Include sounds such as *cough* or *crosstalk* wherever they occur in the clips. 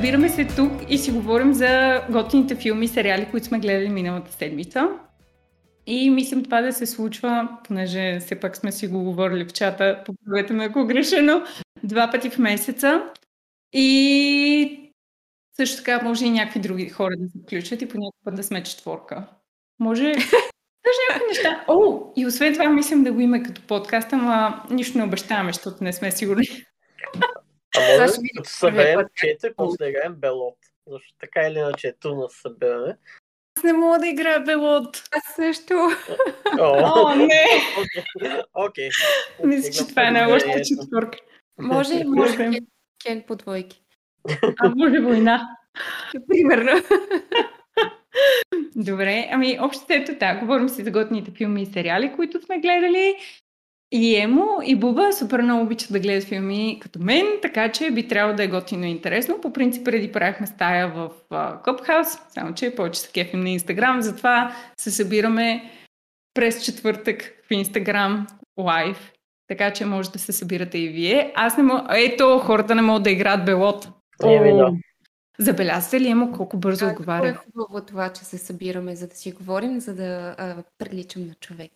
Събираме се тук и си говорим за готините филми и сериали, които сме гледали миналата седмица. И мислим това да се случва, понеже все пак сме си го говорили в чата, поправете ме ако грешено, два пъти в месеца. И също така може и някакви други хора да се включат и по някакъв път да сме четворка. Може *laughs* Даже някакви неща. О, и освен това мислим да го има като подкаст, ама нищо не обещаваме, защото не сме сигурни. А може като съберем чете, после да играем Белот. Защото така или иначе е трудно да събираме. Аз не мога да играя Белот. Аз също. О, *laughs* не! Окей. *laughs* Мисля, че това е най-лошата четвърка. Може, може кен, кен по двойки. А може война. *laughs* Примерно. Добре, ами общо ето така, говорим си за готните филми и сериали, които сме гледали. И Емо и Буба супер много обичат да гледат филми като мен, така че би трябвало да е готино и интересно. По принцип, преди правихме стая в Къпхаус, само че повече се кефим на Инстаграм, затова се събираме през четвъртък в Инстаграм лайв, така че може да се събирате и вие. Аз не мога... Ето, хората не могат да играят белот. Еми, да. Забелязате ли Емо колко бързо отговаря? Какво е хубаво това, че се събираме, за да си говорим, за да а, приличам на човек.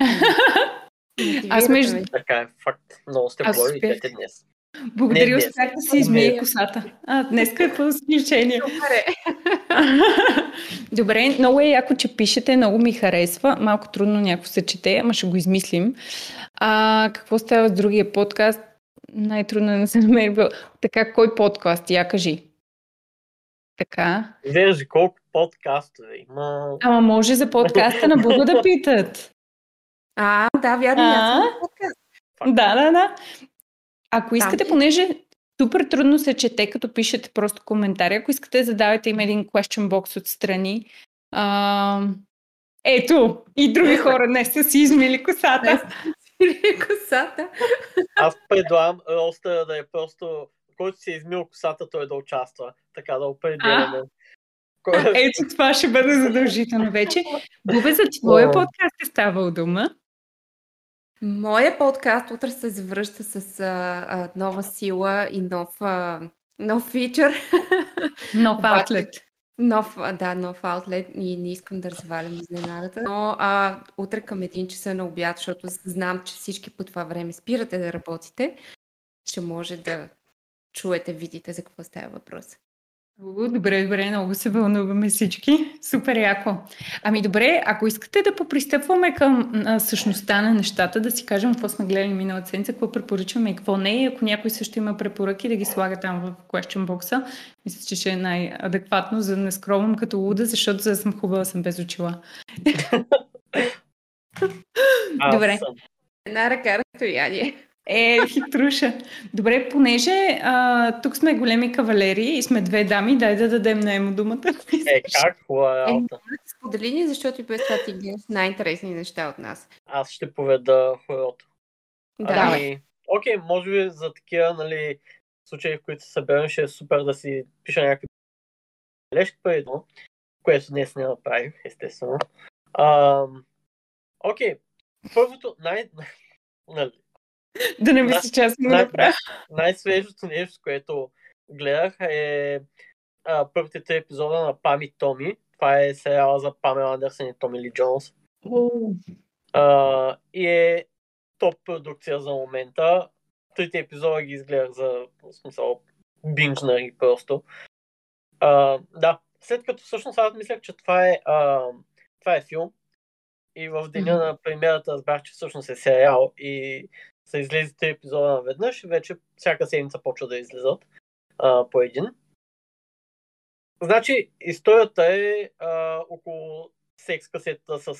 *laughs* Аз между-. Така е, факт. Много сте говорили двете днес. Благодаря, Не, успях да си измия Не. косата. А, днеска е по изключение. Супер е. *laughs* Добре, много е яко, че пишете, много ми харесва. Малко трудно някакво се чете, ама ще го измислим. А, какво става с другия подкаст? Най-трудно е да се намери. Така, кой подкаст? Я кажи. Така. Виждаш колко подкастове има. Ама може за подкаста на Буга да питат. А, да, вярно. А? аз съм. Да, да, да. Ако искате, Там. понеже супер трудно се чете, като пишете просто коментари, ако искате, задавайте им един question box отстрани. А, ето, и други хора днес са си измили косата. Косата. Аз предлагам ростера да е просто който си е измил косата, той да участва. Така да определяме. Кой- Ето това ще бъде задължително вече. Бубе, за твоя подкаст е ставал дума. Моя подкаст утре се завръща с а, а, нова сила и нов, а, нов фичър. *laughs* Нов аутлет. Нов, да, нов аутлет и не искам да развалям изненадата. Но а, утре към един часа на обяд, защото знам, че всички по това време спирате да работите, ще може да чуете, видите за какво става въпрос. О, Добре, добре, много се вълнуваме всички. Супер яко. Ами добре, ако искате да попристъпваме към а, същността на нещата, да си кажем какво сме гледали миналата седмица, какво препоръчваме и какво не, и ако някой също има препоръки, да ги слага там в question box Мисля, че ще е най-адекватно, за да не скромвам като луда, защото за да съм хубава съм без очила. *laughs* Добре. Една ръка разстояние. Е, хитруша. Добре, понеже а, тук сме големи кавалери и сме две дами, дай да дадем на Емо думата. Е, как? Е, сподели ни, защото и без това ти гледаш най-интересни неща от нас. Аз ще поведа хорото. Да. Ами, окей, може би за такива, нали, случаи, в които се съберем, ще е супер да си пиша някакви бележки предно, което днес не направих, естествено. Ам, окей, първото, най... *laughs* нали, *laughs* Да не мисля, че аз най- направя. най-свежото нещо, което гледах е а, първите три епизода на Пам и Томи. Това е сериала за Памела Андерсън и Томи Ли Джонс. А, и е топ продукция за момента. Трите епизода ги изгледах за в смисъл бинжна и просто. А, да, след като всъщност аз мислях, че това е, а, това е филм и в деня на премиерата разбрах, че всъщност е сериал и са излезли три епизода наведнъж и вече всяка седмица почва да излизат а, по един. Значи, историята е а, около секс касета с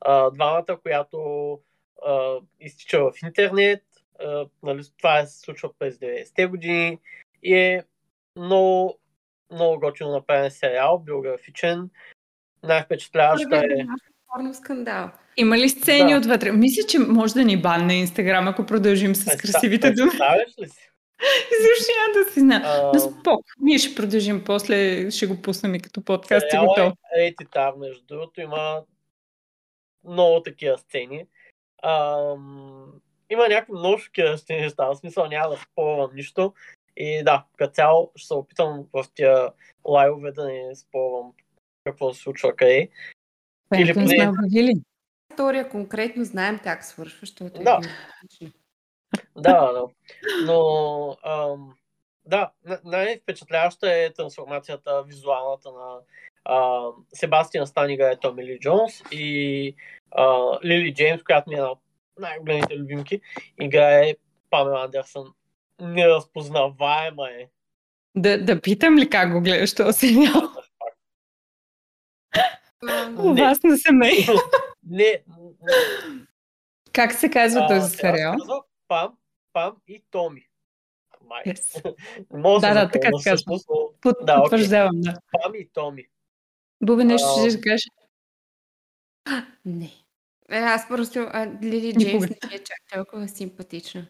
а, двамата, която а, изтича в интернет. А, нали, това се случва през 90-те години и е много, много готино направен сериал, биографичен. Най-впечатляваща е... Порно скандал. Има ли сцени Да. отвътре? Мисля, че може да ни банне Инстаграм, ако продължим с Представ- красивите думи. Представяш ли си? Изобщо няма да си знам. А, Но спок, ние ще продължим после, ще го пуснем и като подкаст и готов. е rated R, между другото. Има много такива сцени. Ам, има някакви много шокиращи неща. В смисъл няма да спорвам нищо. И да, като цяло ще се опитам в тия лайвове да не спорвам какво се случва къде. Или поне... сме обявили. История конкретно знаем как свършва, защото да. е Да, да. Но ам, да, най-впечатляваща е трансформацията визуалната на а, Себастиан Стан играе Томи Ли Джонс и а, Лили Джеймс, която ми е една от най-големите любимки, играе Памела Андерсън. Неразпознаваема е. Да, да питам ли как го гледаш този сериал? У вас на семей. *laughs* Не. Как се казва този сериал? Пам, Пам и Томи. Май. Yes. *laughs* да, да, така се казва. Потвърждавам, да. Пам и Томи. Бубе, нещо ще кажеш? *gasps* Не. Е, аз просто Лили Джеймс не е чак толкова симпатична.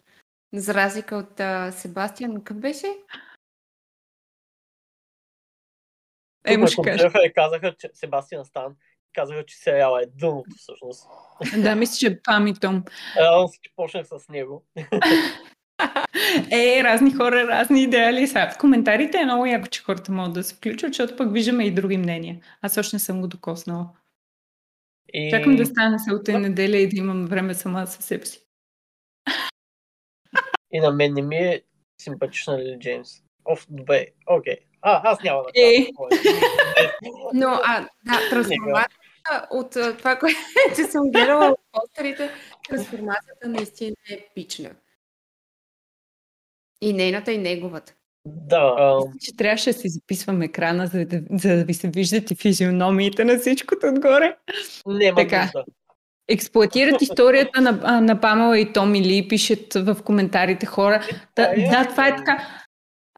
За разлика от а, Себастиан, какъв беше? Е, му ще кажа. Казаха, че Себастиан Стан казаха, че сериала е дъното всъщност. Да, мисля, че Памитон. Аз че почнах с него. Е, разни хора, разни идеали. Сега, в коментарите е много яко, че хората могат да се включват, защото пък виждаме и други мнения. Аз още не съм го докоснала. И... Чакам да стане се утре неделя и да имам време сама със себе си. И на мен не ми е симпатична Лили Джеймс. Оф, добре, окей. А, аз няма да е. Но, а, да, трансформацията от това, което *laughs* съм гледала в постерите, трансформацията наистина е епична. И нейната, и неговата. Да. А... Че трябваше да си записвам екрана, за да, за да ви се виждат и физиономиите на всичкото отгоре. Не, така. Да. Експлуатират историята на, на Памела и Томи Ли, пишат в коментарите хора. Да, е, да, това е така.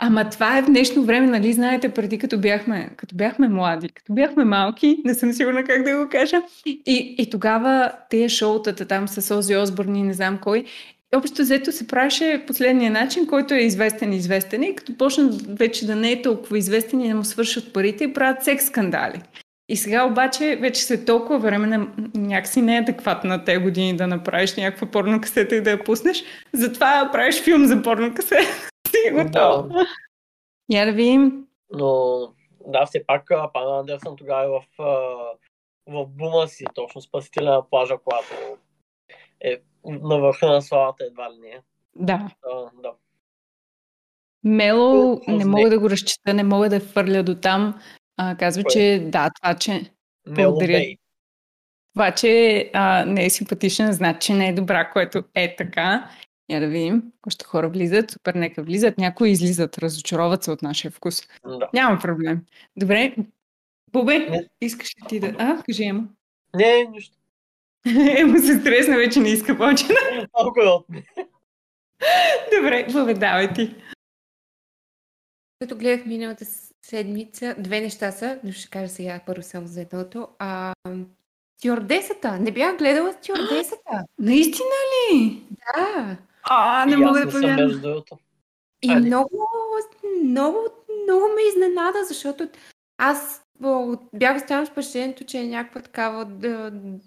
Ама това е в днешно време, нали знаете, преди като бяхме, като бяхме млади, като бяхме малки, не съм сигурна как да го кажа. И, и тогава тези шоутата там с Ози Осборн и не знам кой, общо взето се правеше последния начин, който е известен известен и като почнат вече да не е толкова известен и да му свършат парите и правят секс скандали. И сега обаче вече след толкова време някакси не е адекватно на тези години да направиш някаква порно касета и да я пуснеш. Затова правиш филм за порно касета. Си готов. Да. Я да видим. Но да, все пак Пан Андерсън тогава е в, в бума си, точно спасителя на плажа, когато е на върха на славата едва ли не е. Да. А, да. Мело не мога да го разчита, не мога да фърля до там. А, казва, Кое? че да, това, че... Благодаря. Това, че а, не е симпатична, значи, че не е добра, което е така. Я да видим. Още хора влизат. Супер, нека влизат. Някои излизат, разочароват се от нашия вкус. Да. Няма проблем. Добре. Бобе, не. искаш ли ти да... А, кажи ема. Не, нищо. *laughs* Емо се стресна, вече не иска повече. Малко е от Добре, Бобе, давай ти. Като гледах миналата седмица, две неща са, но ще кажа сега първо само за едното. А, стюардесата. Не бях гледала стюардесата. *gasps* Наистина ли? Да. А, не мога да повярвам. И много, много, много ме изненада, защото аз бях останала с впечатлението, че е някаква такава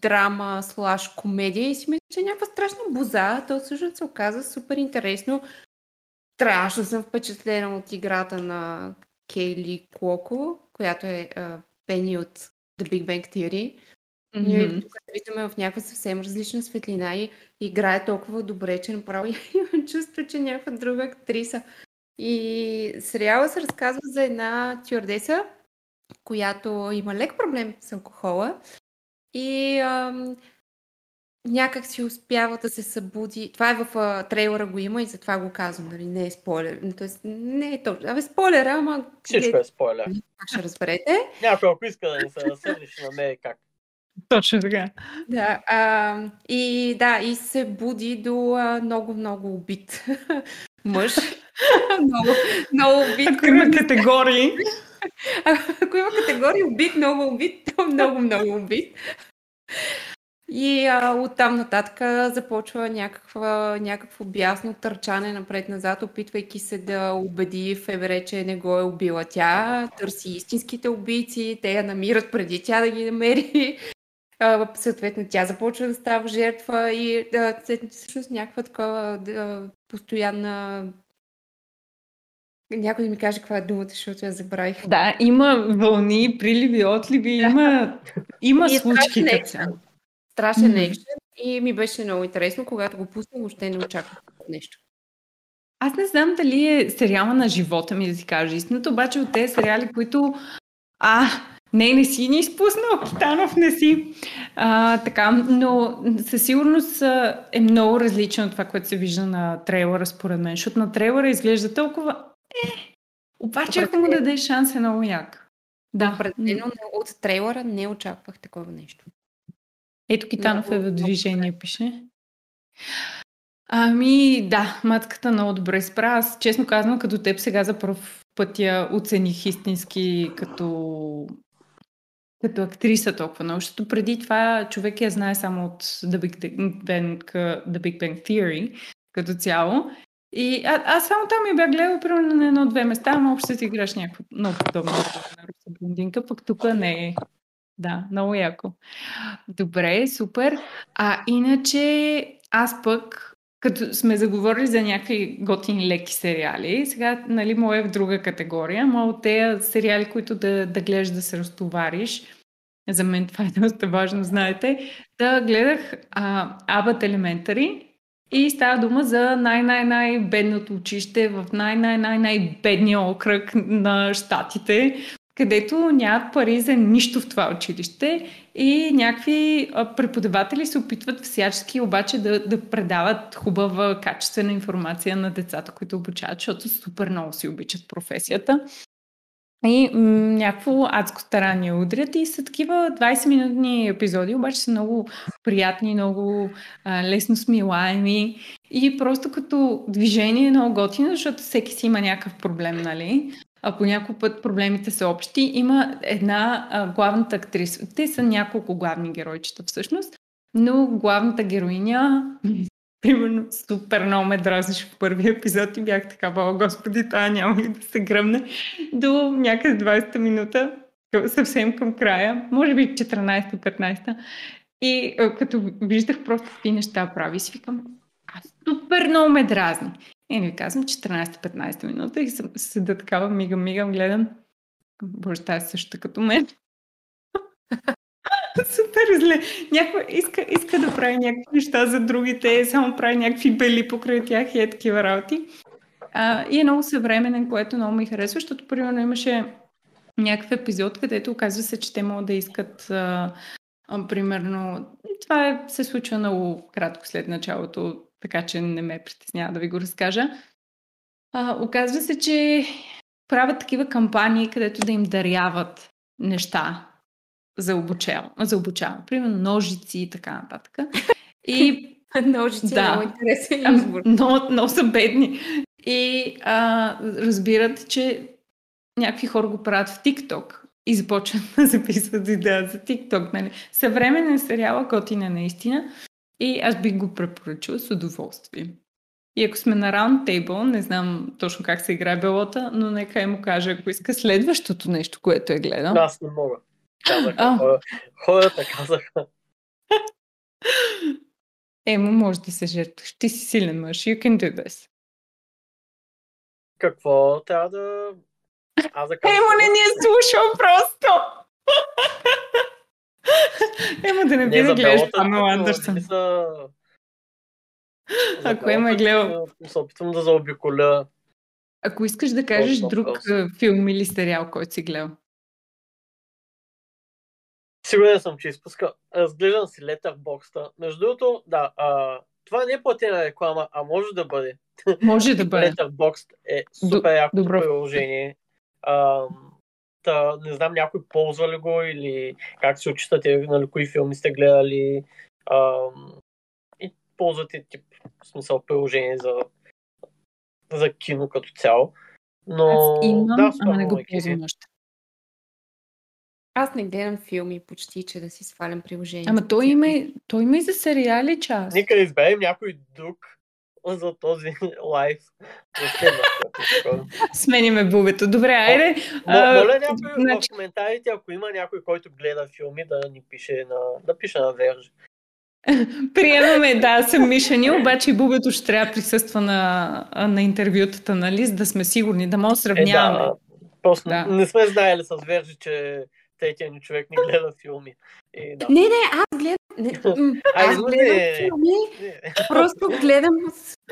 драма, слаш, комедия и си мисля, че е някаква страшна боза. То всъщност се оказа супер интересно. Страшно съм впечатлена от играта на Кейли Клоко, която е Пени от The Big Bang Theory. Mm-hmm. Ние тук виждаме в някаква съвсем различна светлина и играе толкова добре, че направо *laughs* имам чувство, че е някаква друга актриса. И сериала се разказва за една тюрдеса, която има лек проблем с алкохола и ам, някак си успява да се събуди. Това е в а, трейлера го има и затова го казвам, нали? Не е спойлер. Тоест, не е точно. Абе, спойлер, ама... Всичко е спойлер. Как ще разберете? Някой, ако иска да не се разсъди, ще намери как. Точно така. Да, а, и да, и се буди до много-много убит *laughs* мъж. *laughs* много, много убит. Ако има категории. *laughs* Ако има категории убит, много убит, то много, много убит. И а, оттам нататък започва някаква, някакво бясно търчане напред-назад, опитвайки се да убеди ФБР, че не го е убила тя. Търси истинските убийци, те я намират преди тя да ги намери. А, съответно, тя започва да става жертва и да, всъщност някаква такова да, постоянна някой да ми каже каква е думата, защото я забравих. Да, има вълни, приливи, отливи, има, има И е случки. страшен екшен. Страшен Мгм. екшен и ми беше много интересно, когато го пуснах, въобще не очаквах нещо. Аз не знам дали е сериала на живота ми, да си кажа истината, обаче от тези сериали, които... А, не, не си ни изпуснал, Китанов не си. А, така, но със сигурност е много различно от това, което се вижда на трейлера, според мен, защото на трейлера изглежда толкова... Е, обаче ако му даде шанс е много як. Да. Определено от трейлера не очаквах такова нещо. Ето Китанов е Много, в много движение, пише. Ами, да, матката много добре спра. Аз, честно казвам, като теб сега за първ път я оцених истински като, като актриса толкова много, защото преди това човек я знае само от The Big Bang, The Big Bang Theory като цяло. И а, аз само там я бях гледала примерно на едно-две места, ама общо си играш някакво много подобно на руса блондинка, пък тук не е. Да, много яко. Добре, супер. А иначе аз пък, като сме заговорили за някакви готини леки сериали, сега, нали, мое е в друга категория, но от тези сериали, които да, да гледаш да се разтовариш, за мен това е *laughs* доста важно, знаете, да гледах а, Abbott Elementary и става дума за най-най-най-бедното училище в най-най-най-най-бедния окръг на щатите, където нямат пари за нищо в това училище и някакви преподаватели се опитват всячески обаче да, да предават хубава, качествена информация на децата, които обучават, защото супер много си обичат професията. И м- някакво адско старание удрят и са такива 20-минутни епизоди, обаче са много приятни, много а, лесно смилаеми и просто като движение е много готино, защото всеки си има някакъв проблем, нали? А по някой път проблемите са общи. Има една а, главната актриса. Те са няколко главни геройчета всъщност, но главната героиня *laughs* примерно супер много ме дразниш в първия епизод и бях така, о, господи, тая няма ли да се гръмне до някъде 20-та минута, съвсем към края, може би 14-15. И а, като виждах просто какви неща прави, си викам, а супер много ме дразни. И ми казвам 14-15 минута и съм седа такава, мигам, мигам, гледам. Тази е също като мен. *laughs* Супер зле. Някой иска, иска да прави някакви неща за другите, само прави някакви бели покрай тях и е такива работи. А, и е много съвременен, което много ми харесва, защото примерно имаше някакъв епизод, където оказва се, че те могат да искат а, а, примерно, това е, се случва много кратко след началото, така че не ме притеснява да ви го разкажа. А, оказва се, че правят такива кампании, където да им даряват неща за обучаване. За обучаване. Примерно ножици и така нататък. И *laughs* Ножици Да. е много интересен Ами, избор. много, много са бедни. И а, разбират, че някакви хора го правят в TikTok и започват *laughs* да записват идея за TikTok. Нали? Съвременен сериал, готин е наистина. И аз бих го препоръчала с удоволствие. И ако сме на раунд тейбъл, не знам точно как се играе белота, но нека и му каже, ако иска следващото нещо, което е гледал. Аз не мога. Казаха, хората казаха. Емо, може да се жертваш. Ти си силен мъж. You can do this. Какво трябва да... Аз да кажа. Емо не ни е слушал просто! *laughs* Емо да не би да гледаш Памела Андерсън. Са... *laughs* Ако Ема е гледал- Се опитвам да заобиколя. Ако искаш да кажеш Този друг а, филм или сериал, който си гледал. Сигурен съм, че изпуска. Разглеждам си Letterboxd. Между другото, да, а, това не е платена реклама, а може да бъде. Може да *laughs* бъде. Letterboxd е супер яко добро. приложение. А, та, не знам някой ползва ли го или как се отчитате, нали, кои филми сте гледали. А, и ползвате тип, в смисъл приложение за, за кино като цяло. Но Аз имам, да, ама не го ползвам още. Аз не гледам филми почти, че да си свалям приложение. Ама той има, и- той има и за сериали част. Нека изберем някой друг *laughs* за този лайф. Смениме бубето. Добре, айде. Моля някой значи- в коментарите, ако има някой, който гледа филми, да ни пише на, да пише на Верж. *laughs* Приемаме, да, съм мишани, обаче и Бубето ще трябва да присъства на, на интервютата, нали, за да сме сигурни, да може сравняваме. Е, да, просто да. не сме знаели с Вержи, че третия ни човек не гледа филми. И, да. Не, не, аз гледам. Не, *laughs* аз гледам филми. Просто гледам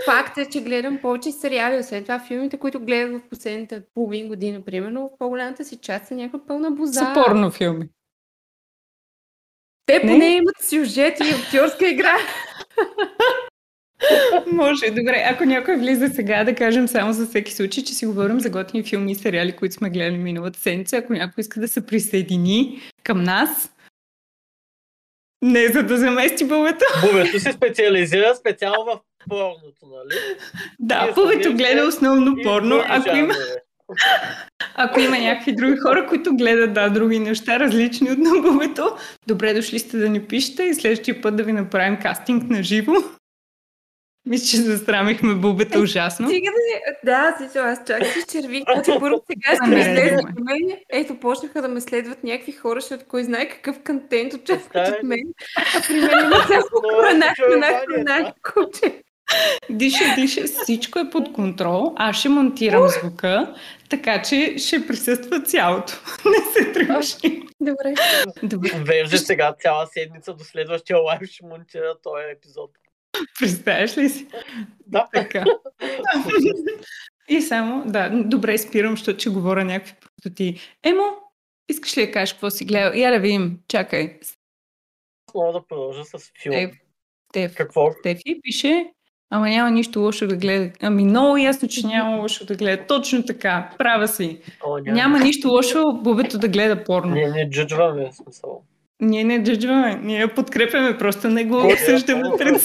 факта, че гледам повече сериали. Освен това, филмите, които гледах в последните половин година, примерно, в по-голямата си част са някаква пълна боза. Са порно филми. Те поне не? имат сюжет и актьорска игра. *laughs* Може, добре. Ако някой влиза сега, да кажем само за всеки случай, че си говорим за готини филми и сериали, които сме гледали миналата седмица. Ако някой иска да се присъедини към нас, не за да замести бубето. Бубето се специализира специално в порното, нали? Да, бубето гледа основно порно. Ако има... Ако има някакви други хора, които гледат да, други неща, различни от набувето, добре дошли сте да ни пишете и следващия път да ви направим кастинг на живо. Мисля, че застрамихме бубета е, ужасно. Стига да, да, си, аз чак си червих. Значи първо сега ще ме следват мен. Ето, почнаха да ме следват някакви хора, защото кой знае какъв контент очакват от мен. А при мен има *laughs* само храна, храна, храна, куче. Диша, диша, всичко е под контрол. Аз ще монтирам звука, така че ще присъства цялото. *laughs* Не се тръгваш. Добре. Добре. Вежда сега цяла седмица до следващия лайв ще монтира този епизод. *laughs* Представяш ли си? Да. Така. И само, да, добре спирам, защото ще говоря някакви простоти. Емо, искаш ли да кажеш какво си гледал? Я да видим, чакай. Мога да продължа с филм. Е, Теф, какво? Тефи пише Ама няма нищо лошо да гледа. Ами много ясно, че няма лошо да гледа. Точно така. Права си. О, няма. няма нищо лошо бубето да гледа порно. Не, не джуджваме смисъл. Ние не джуджваме. Ние я подкрепяме. Просто не го осъждаме пред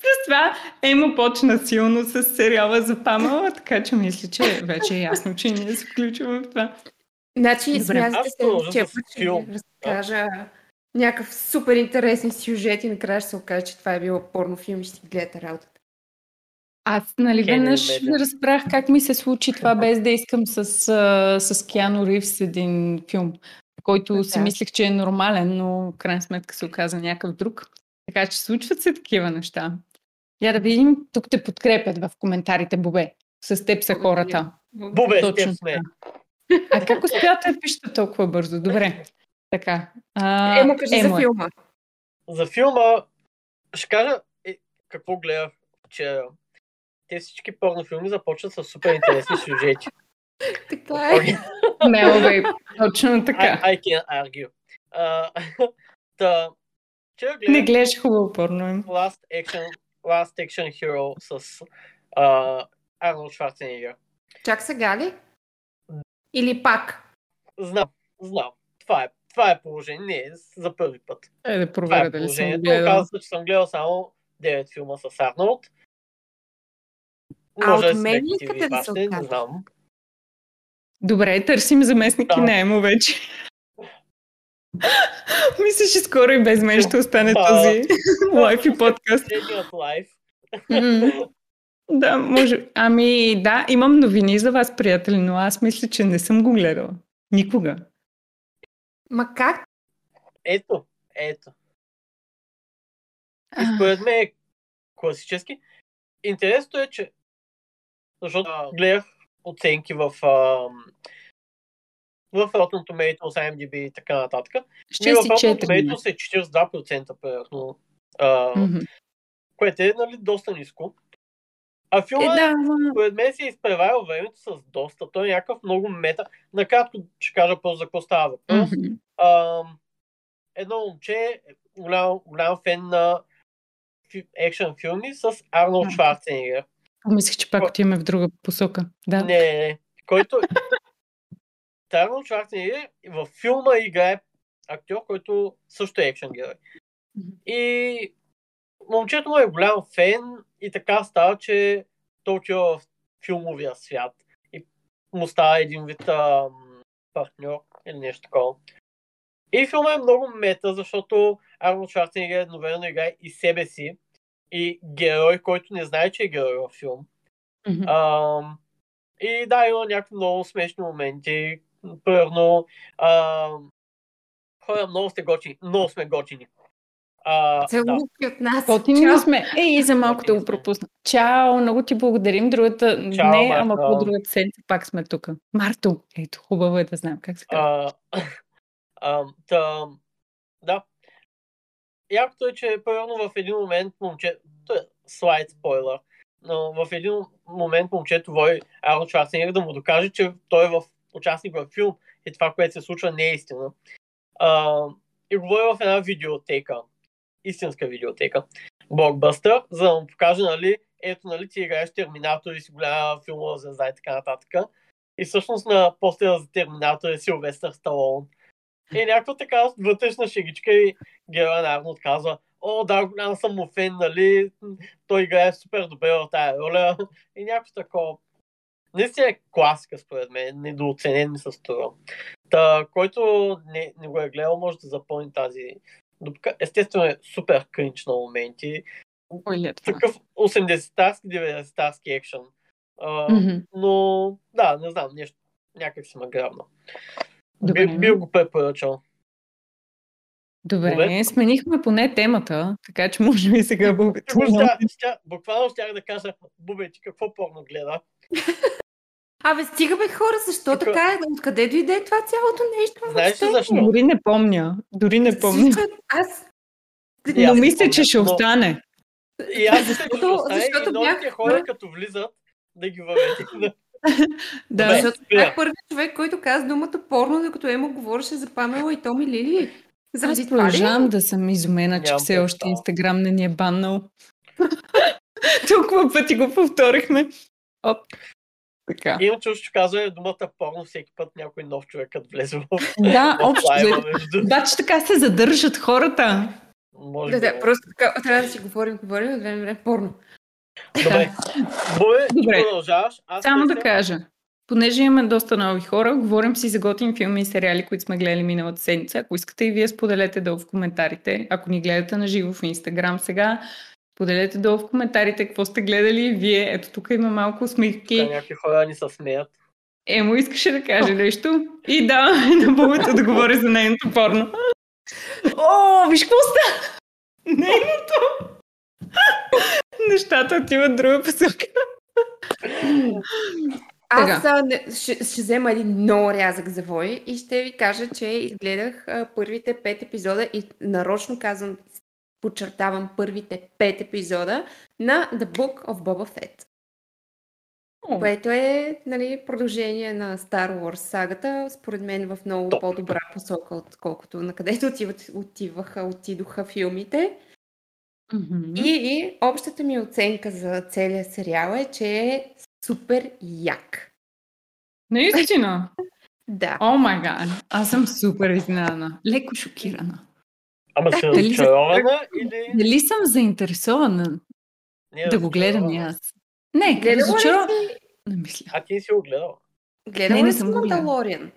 Плюс това Емо почна силно с сериала за Памела, така че мисля, че вече е ясно, че ние се включваме в това. Значи, смятате се, че ще разкажа някакъв супер интересен сюжет и накрая ще се окаже, че това е било порнофилм и ще си гледате работата. Аз, нали, веднъж разбрах как ми се случи това, *laughs* без да искам с, с Киано Ривс един филм, който да. си мислех, че е нормален, но в крайна сметка се оказа някакъв друг. Така че случват се такива неща. Я да видим, тук те подкрепят в коментарите, Бобе. С теб са хората. Бобе, Точно сме. А как успявате да пишете толкова бързо? Добре. Така. А, Емо, кажи Емо. за филма. За филма ще кажа е, какво гледах вчера. Те всички порнофилми започват с супер интересни *laughs* сюжети. така е. Не, бе, точно *laughs* така. I, I can't argue. Uh, *laughs* та, гледах, Не гледаш хубаво порно. Last Action, Last Action Hero с uh, Арнолд Шварценегер. Чак сега ли? Или пак? Знам, знам. Това е това е положение. Не, за първи път. Е, да проверя е дали съм гледал. Оказва че съм гледал само 9 филма с Арнолд. Може а от мен искате да се знам. Добре, търсим заместник да. на Емо вече. *laughs* Мисля, че скоро и без мен ще остане този лайф и подкаст. лайф. Да, може. Ами да, имам новини за вас, приятели, но аз мисля, че не съм го гледала. Никога. Ма как? Ето, ето. И според мен е класически. Интересното е, че защото гледах оценки в в Rotten Tomatoes, IMDb и така нататък. Ще в Rotten Tomatoes е 42% примерно. mm-hmm. Което е нали, доста ниско. А филмът, е, да, според мен, си е изпреварил времето с доста. Той е някакъв много мета. Накратко ще кажа просто за какво става въпрос. Mm-hmm. А, едно момче, голям, голям фен на екшен филми с Арнолд Шварценегер. Мислих, че пак отиваме в друга посока. Да. Не, не, не. Който... Арнолд Шварценегер в филма играе актьор, който също е екшен герой. И момчето му е голям фен и така става, че той отива в филмовия свят и му става един вид а, партньор или нещо такова. И филма е много мета, защото Арнолд Шварценегер едновременно играе и себе си, и герой, който не знае, че е герой във филм. Mm-hmm. А, и да, има някакви много смешни моменти. Първо, Хора, много сте готини. Много сме готини. А, да. Целувки от нас. Готини сме? Ей, за малко да го пропусна. Чао, много ти благодарим. Другата, Чао, не, ама Марто. по другата седмица пак сме тук. Марто, ето, хубаво е да знам как се казва. А, *laughs* а, да. Якото е, че примерно в един момент момче... То е слайд спойлер. Но в един момент момчето води Арно Шварценегър да му докаже, че той е в участник в филм и това, което се случва, не е истина. А, и го води в една видеотека. Истинска видеотека. Блокбъстър, за да му покаже, нали, ето, нали, ти играеш Терминатор и си голяма филмова звезда и така нататък. И всъщност на постера за Терминатор е Силвестър Сталон. И някаква така вътрешна шегичка и героя на Арнолд казва, о, да, голям съм му фен, нали, той играе супер добре в тая роля. И някакво такова. Наистина е класика, според мен, недооценен ми се струва. Та, който не, не го е гледал, може да запълни тази дупка. Естествено е супер кринч на моменти. Е това? Такъв 80-тарски, 90-тарски екшен. А, Мгм. но да, не знам, нещо, някак си ме грабна. Добре. Би, бил го препоръчал. Добре, Добре. сменихме поне темата, така че може би сега българите. Буквално щях, щях, буквално щях да кажа, Бубе, ти какво порно гледа? *laughs* Абе, стига бе хора, защо Тук- така е? Откъде дойде това цялото нещо? Знаеш ли защо? Дори не помня. Дори не помня. Аз... Аз Но не мисля, помня, че ще но- остане. И аз Защото- защото новите бях- хора, като влизат, да ги въведе. *laughs* Да. Добре. Защото спира. бях първият човек, който каза думата порно, докато Емо говореше за Памела и Томи Лили. Заради Аз това продължавам да съм изумена, че все още. Инстаграм не ни е баннал. *laughs* Толкова пъти го повторихме. Оп. Така. Иначе ще казва думата порно всеки път някой нов човек като влезе в, Да, общо. между. Обаче така се задържат хората. Може Да, да, просто така, трябва да си говорим, говорим, от време време порно. Добре. Бое, Добре. продължаваш. Аз Само да търся- кажа. Понеже имаме доста нови хора, говорим си за готини филми и сериали, които сме гледали миналата седмица. Ако искате и вие споделете долу в коментарите. Ако ни гледате на живо в Инстаграм сега, споделете долу в коментарите какво сте гледали и вие. Ето тук има малко усмивки. някакви хора ни се смеят. Емо искаше да каже нещо. И да, *laughs* на бубата да говори за нейното порно. О, виж какво става! Нейното! Нещата отиват друга посока. Аз а, не, ще, ще взема един много рязък завой и ще ви кажа, че изгледах а, първите пет епизода и нарочно казвам, подчертавам първите пет епизода на The Book of Boba Fett. Което е нали, продължение на Star Wars сагата, според мен в много Топ. по-добра посока, отколкото на където отиват, отиваха, отидоха филмите. Мгм. И, и общата ми оценка за целия сериал е, че е супер як. Наистина. *laughs* Да. О май гад, аз съм супер изненадана. Леко шокирана. Ама си Дали за- разочарована или... Дали съм заинтересована Не да го гледам и разочарована? аз? Не, Гледала ли разочарована. си, Не мисля. А ти си го гледала. гледала Не, не ли си съм го гледала. Мандалориан?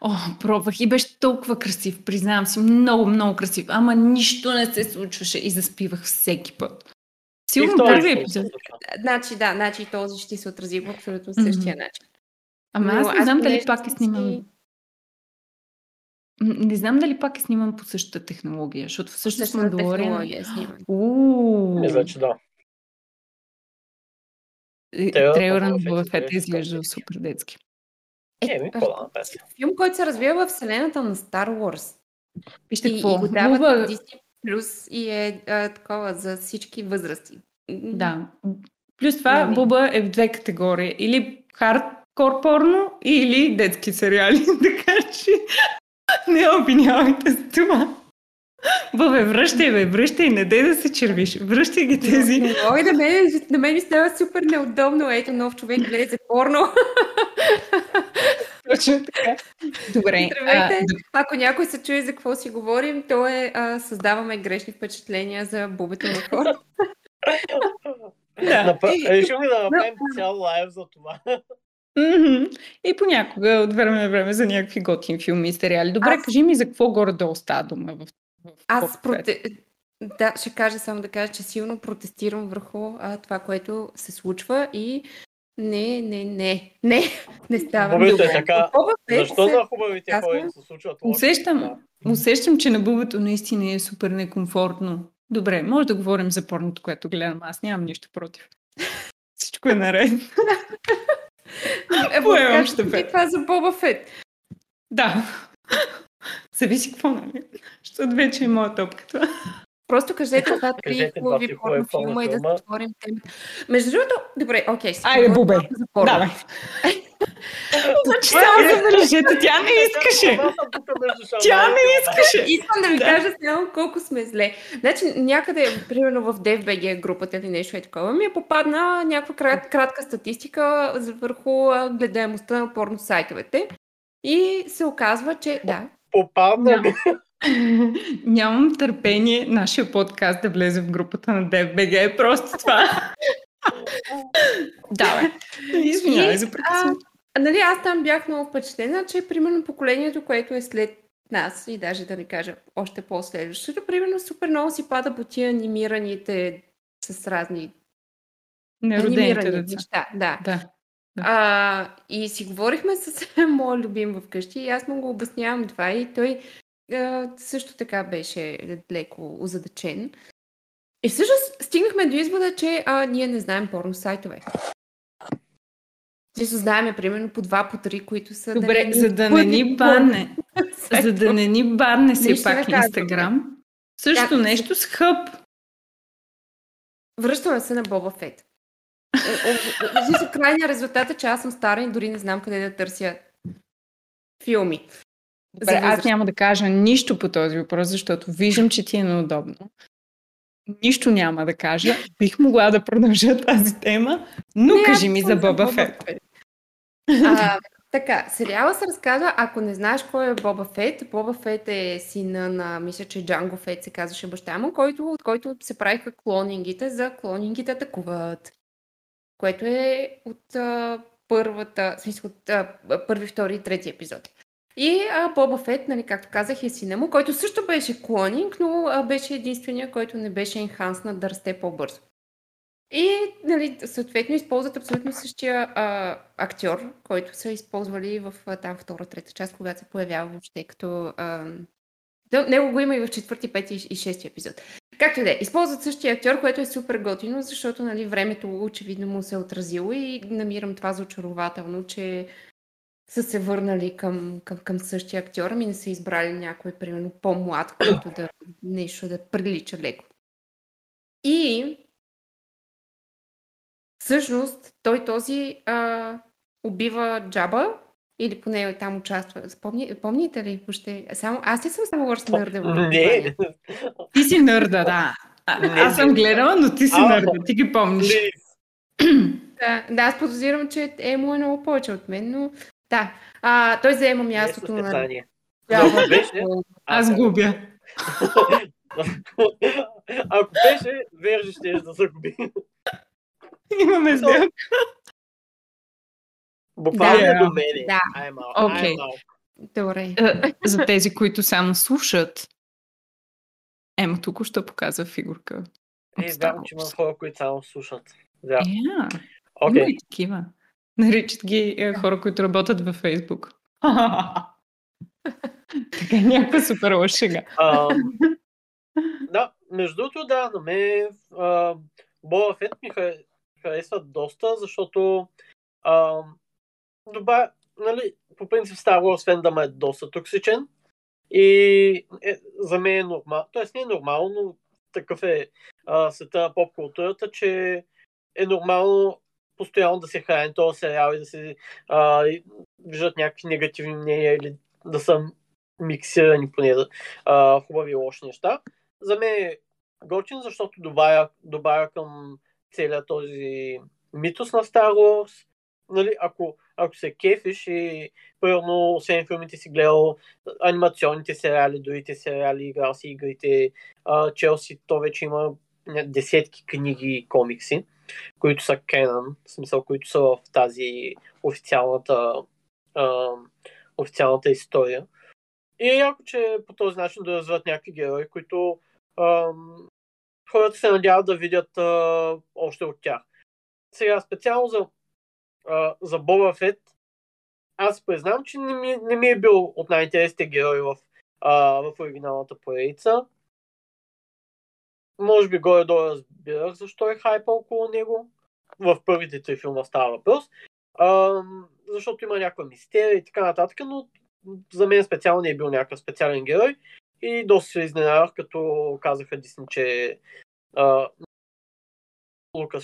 О, пробвах и беше толкова красив, признавам си, много, много красив. Ама нищо не се случваше и заспивах всеки път. Сигурно първи епизод. Значи да, значи този ще се отрази по абсолютно същия начин. Ама аз не знам дали пак е съм сниман. си- М, Не знам дали пак е сниман по същата технология, защото всъщност Мандалориан... е Мисля, че да. е, трейлера на Боба Фет изглежда супер детски. Е, ми, какво да направим? Филм, който се развива в вселената на Star Wars. Вижте И, какво. и го дават на Disney Plus и е а, такова за всички възрасти. Да. Плюс това, Нали? Буба е в две категории. Или хардкор порно, или детски сериали. *laughs* така че не обвинявайте с това. Бубе, връщай, бе, връщай, не дей да се червиш. Връщай ги тези. Мога да мен, на мен ми става супер неудобно. Ето нов човек влезе порно. Точно така. Добре. Здравейте. д- Ако някой се чуе за какво си говорим, то е а, създаваме грешни впечатления за бубето на хора. да. Решихме да направим цял лайв за това. Мгм. И понякога от време на време за някакви готини филми и сериали. Добре, Аз- кажи ми за какво горе-долу става дума в, в Аз проте... Да, ще кажа само да кажа, че силно протестирам върху а, това, което се случва и Не, не, не, не, *laughs* не става. Хубавите е така. Боба Фет Защо се- на хубавите Аз хора се случват лоши Усещам, неща? усещам, че на бубето наистина е супер некомфортно. Добре, може да говорим за порното, което гледам. Аз нямам нищо против. *laughs* Всичко е наред. *laughs* Е, Поемам ти това за Боба Фет? Да. *laughs* Зависи какво, нали? Защото вече е моя топка това. Просто кажете това три хубави хубави порнофилма и да затворим темата. Между другото, добре, окей. ще Айде, Бубе, порно. Давай. *laughs* Значи само забележете, тя не искаше. Тук между Тя не искаше. Искам да ви кажа само колко сме зле. Значи някъде, примерно в DFBG групата или нещо е такова, ми е попадна някаква крат, кратка статистика върху гледаемостта на порно сайтовете. И се оказва, че да, Попадна ми. *laughs* Нямам търпение нашия подкаст да влезе в групата на DFBG. Е просто това. *laughs* Давай. Извинявай И, за а, прекъсване. а, нали, аз там бях много впечатлена, че примерно поколението, което е след нас, и даже да не кажа още по-следващото, примерно супер много си пада по тия анимираните с разни Неродените анимирани деца. неща. Да. Да. А, и си говорихме с *laughs* моя любим вкъщи и аз му го обяснявам това и той а, също така беше леко озадачен. И всъщност стигнахме до извода, че а, ние не знаем порно сайтове. Често знаеме примерно по два, по три, които са... Добре, нали, *laughs* за да не ни банне, за да не ни банне не пак. Инстаграм, също нещо с хъб. Връщаме се на Боба Фет. Виж, крайният резултат е, че аз съм стара и дори не знам къде да търся филми. Добре, аз възраст. няма да кажа нищо по този въпрос, защото виждам, че ти е неудобно. Нищо няма да кажа. Бих могла да продължа тази тема, но Не, аз кажи ми за Боба Фет. А, така, сериала се разказва, ако не знаеш кой е Боба Фет, Боба Фет е сина на, мисля, че Джанго Фет се казваше баща му, който, от който се правиха клонингите за клонингите атакуват. Което е от а, първата, смисъл от а, първи, втори и трети епизод. И а, Боба Фет, нали, както казах, е сина му, който също беше клонинг, но а, беше единствения, който не беше енханснат да расте по-бързо. И, нали, съответно, използват абсолютно същия а, актьор, който са използвали в а, там втора, трета част, когато се появява въобще като... А, него го има и в четвърти, пети и шести епизод. Както и да е, използват същия актьор, което е супер готино, защото нали, времето очевидно му се е отразило и намирам това за очарователно, че са се върнали към, към, към същия актьор, ами не са избрали някой, примерно, по-млад, който да нещо да прилича леко. И всъщност той този а, убива Джаба, или поне там участва. Спомни, помните ли въобще? Само, аз ли съм само Wars нърда? в Не, Ти си нърда, да. А, Не, аз съм гледала, но ти си А, нърда. Ти ги помниш. Да, да, аз подозирам, че Емо е много повече от мен, но да. А, той заема е мястото на. Ако беше, *laughs* Аз губя. *laughs* Ако беше, Вержи ще да загуби. Имаме сделка. Буквално Да. до мене. Да. Малко. Добре. Е, За тези, които само слушат, Ема току-що показва фигурка. Е, вярвам, че има хора, които само слушат. Да. Yeah. Окей. Има и такива. Наричат ги е, хора, които работят във Фейсбук. *laughs* така е някаква супер лоша шега. Ам, Да, между другото, да, на мен Боба Фет ми ха- харесва доста, защото а, доба, нали, по принцип Star Wars фендъм е доста токсичен и е, за мен е нормално, т.е. не е нормално, но такъв е а, света на поп културата, че е нормално постоянно да се храни този сериал и да се а, и виждат някакви негативни мнения или да са миксирани поне а, хубави и лоши неща. За мен е готин, защото добавя, добавя към целият този митос на Star Wars. Нали, ако, ако се кефиш и примерно, освен филмите си гледал анимационните сериали, другите сериали, играл си игрите, Челси, то вече има десетки книги и комикси, които са canon, в смисъл, които са в тази официалната, а, официалната история. И е яко, че по този начин да развиват някакви герои, които ам, хората се надяват да видят а, още от тях. Сега специално за а, за Боба Фет, аз признавам, че не ми, не ми е бил от най-интересните герои в, а, в оригиналната поредица. Може би горе-долу разбирах защо е хайпа около него. В първите три филма става въпрос. А, защото има някаква мистерия и така нататък, но за мен специално не е бил някакъв специален герой. И доста се изненадах, като казаха Дисни, че Лукас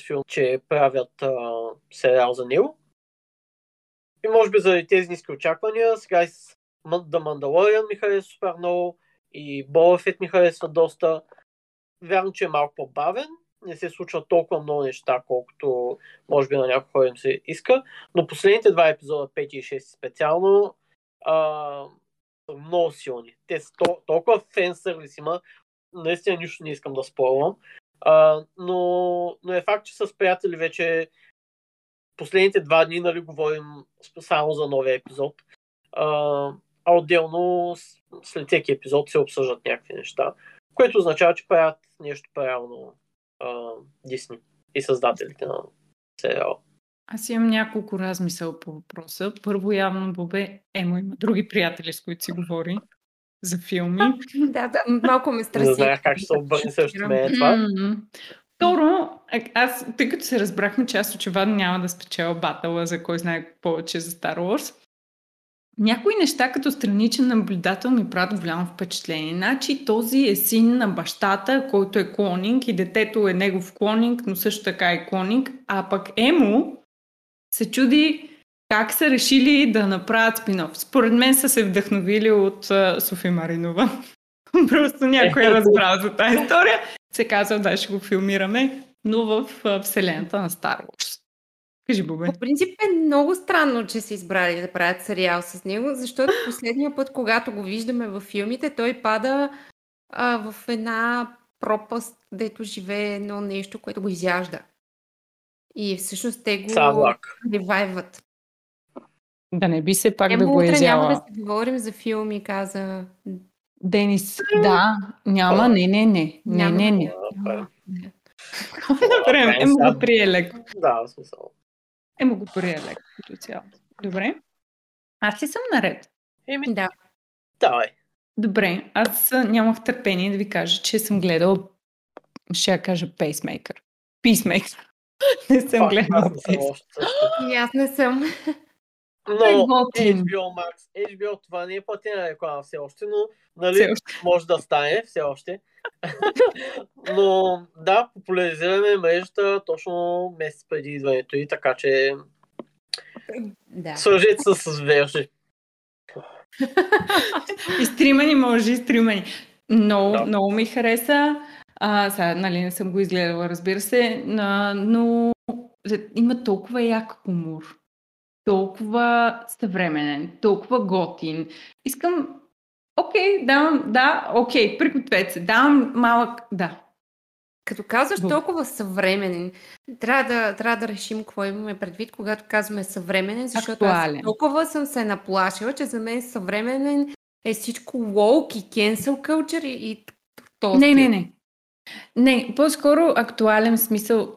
Филм, че правят а, сериал за него. И може би заради тези ниски очаквания, сега и с The Mandalorian ми харесва супер много и Boba Fett ми харесва доста. Вярно, че е малко по-бавен, не се случва толкова много неща, колкото може би на някои хора им се иска, но последните два епизода, 5 и 6 специално, а, са много силни. Те са то, толкова фен сервис има, наистина нищо не искам да спорвам, а, но, но е факт, че с приятели вече последните два дни нали, говорим само за новия епизод. А, а отделно след всеки епизод се обсъждат някакви неща, което означава, че правят нещо правилно Дисни и създателите на сериала. Аз имам няколко размисъл по въпроса. Първо, явно Бобе Емо има други приятели, с които си говори за филми. *laughs* да, да, малко ме страси. Не знаех как ще се обърне също мен това. Второ, аз, тъй като се разбрахме, че аз очевидно няма да спечеля батъла за кой знае повече за Star Wars, някои неща като страничен наблюдател ми правят голямо впечатление. Значи този е син на бащата, който е клонинг и детето е негов клонинг, но също така е клонинг, а пък Емо се чуди как са решили да направят спинов. Според мен са се вдъхновили от uh, Софи Маринова. *laughs* Просто някой е разбрал за тази история. Се казва, да, ще го филмираме, но в uh, вселената на Star Wars. Кажи, Бубе. По принцип е много странно, че са избрали да правят сериал с него, защото *gasps* последния път, когато го виждаме във филмите, той пада а, в една пропаст, дето живее едно нещо, което го изяжда. И всъщност те го ревайват. Да не би се пак Емо, да го е изяла. няма да си говорим за филми, каза Денис. Да, няма, не, не, не. Не, не, не. Добре, емо го прие леко. Да, смисъл. Емо го прие леко като цяло. Добре. Аз ли съм наред? Еми, да. Давай. Добре, аз нямах търпение да ви кажа, че съм гледал, ще я кажа пейсмейкър. Писмейкър. *laughs* Не съм гледал. И аз не съм. Но HBO Max, HBO това не е платена реклама все още, но нали, все още. може да стане все още. *laughs* но да, популяризираме мрежата точно месец преди идването и така че да. Сложете се с верши. изтримани може, изтримани. Много, да. много ми хареса. А, сега, нали, не съм го изгледала, разбира се, но има толкова як хумор толкова съвременен, толкова готин. Искам, окей, давам, да, окей, пригответе се, давам малък, да. Като казваш толкова съвременен, трябва да, трябва да решим какво имаме предвид, когато казваме съвременен, защото Актуален. аз толкова съм се наплашила, че за мен съвременен е всичко woke и cancel culture и, и то. Не, не, не. Не, по-скоро актуален смисъл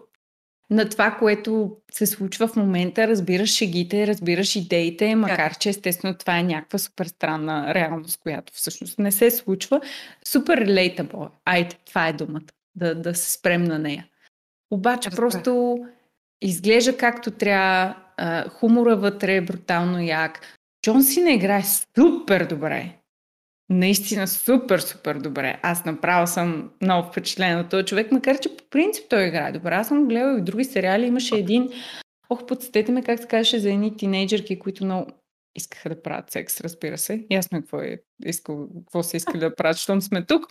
на това, което се случва в момента, разбираш шегите, разбираш идеите, макар че естествено това е някаква супер странна реалност, която всъщност не се случва. Супер relatable. Айде, това е думата. Да, да се спрем на нея. Обаче Разбира. просто изглежда както трябва, хумора вътре е брутално як. Джон си не играе супер добре наистина супер, супер добре. Аз направо съм много впечатлена от този човек, макар че по принцип той играе добре. Аз съм гледала и в други сериали. Имаше един, ох, подсетете ме как се казваше за едни тинейджърки, които много искаха да правят секс, разбира се. Ясно е какво, е искал, какво са искали да правят, щом сме тук.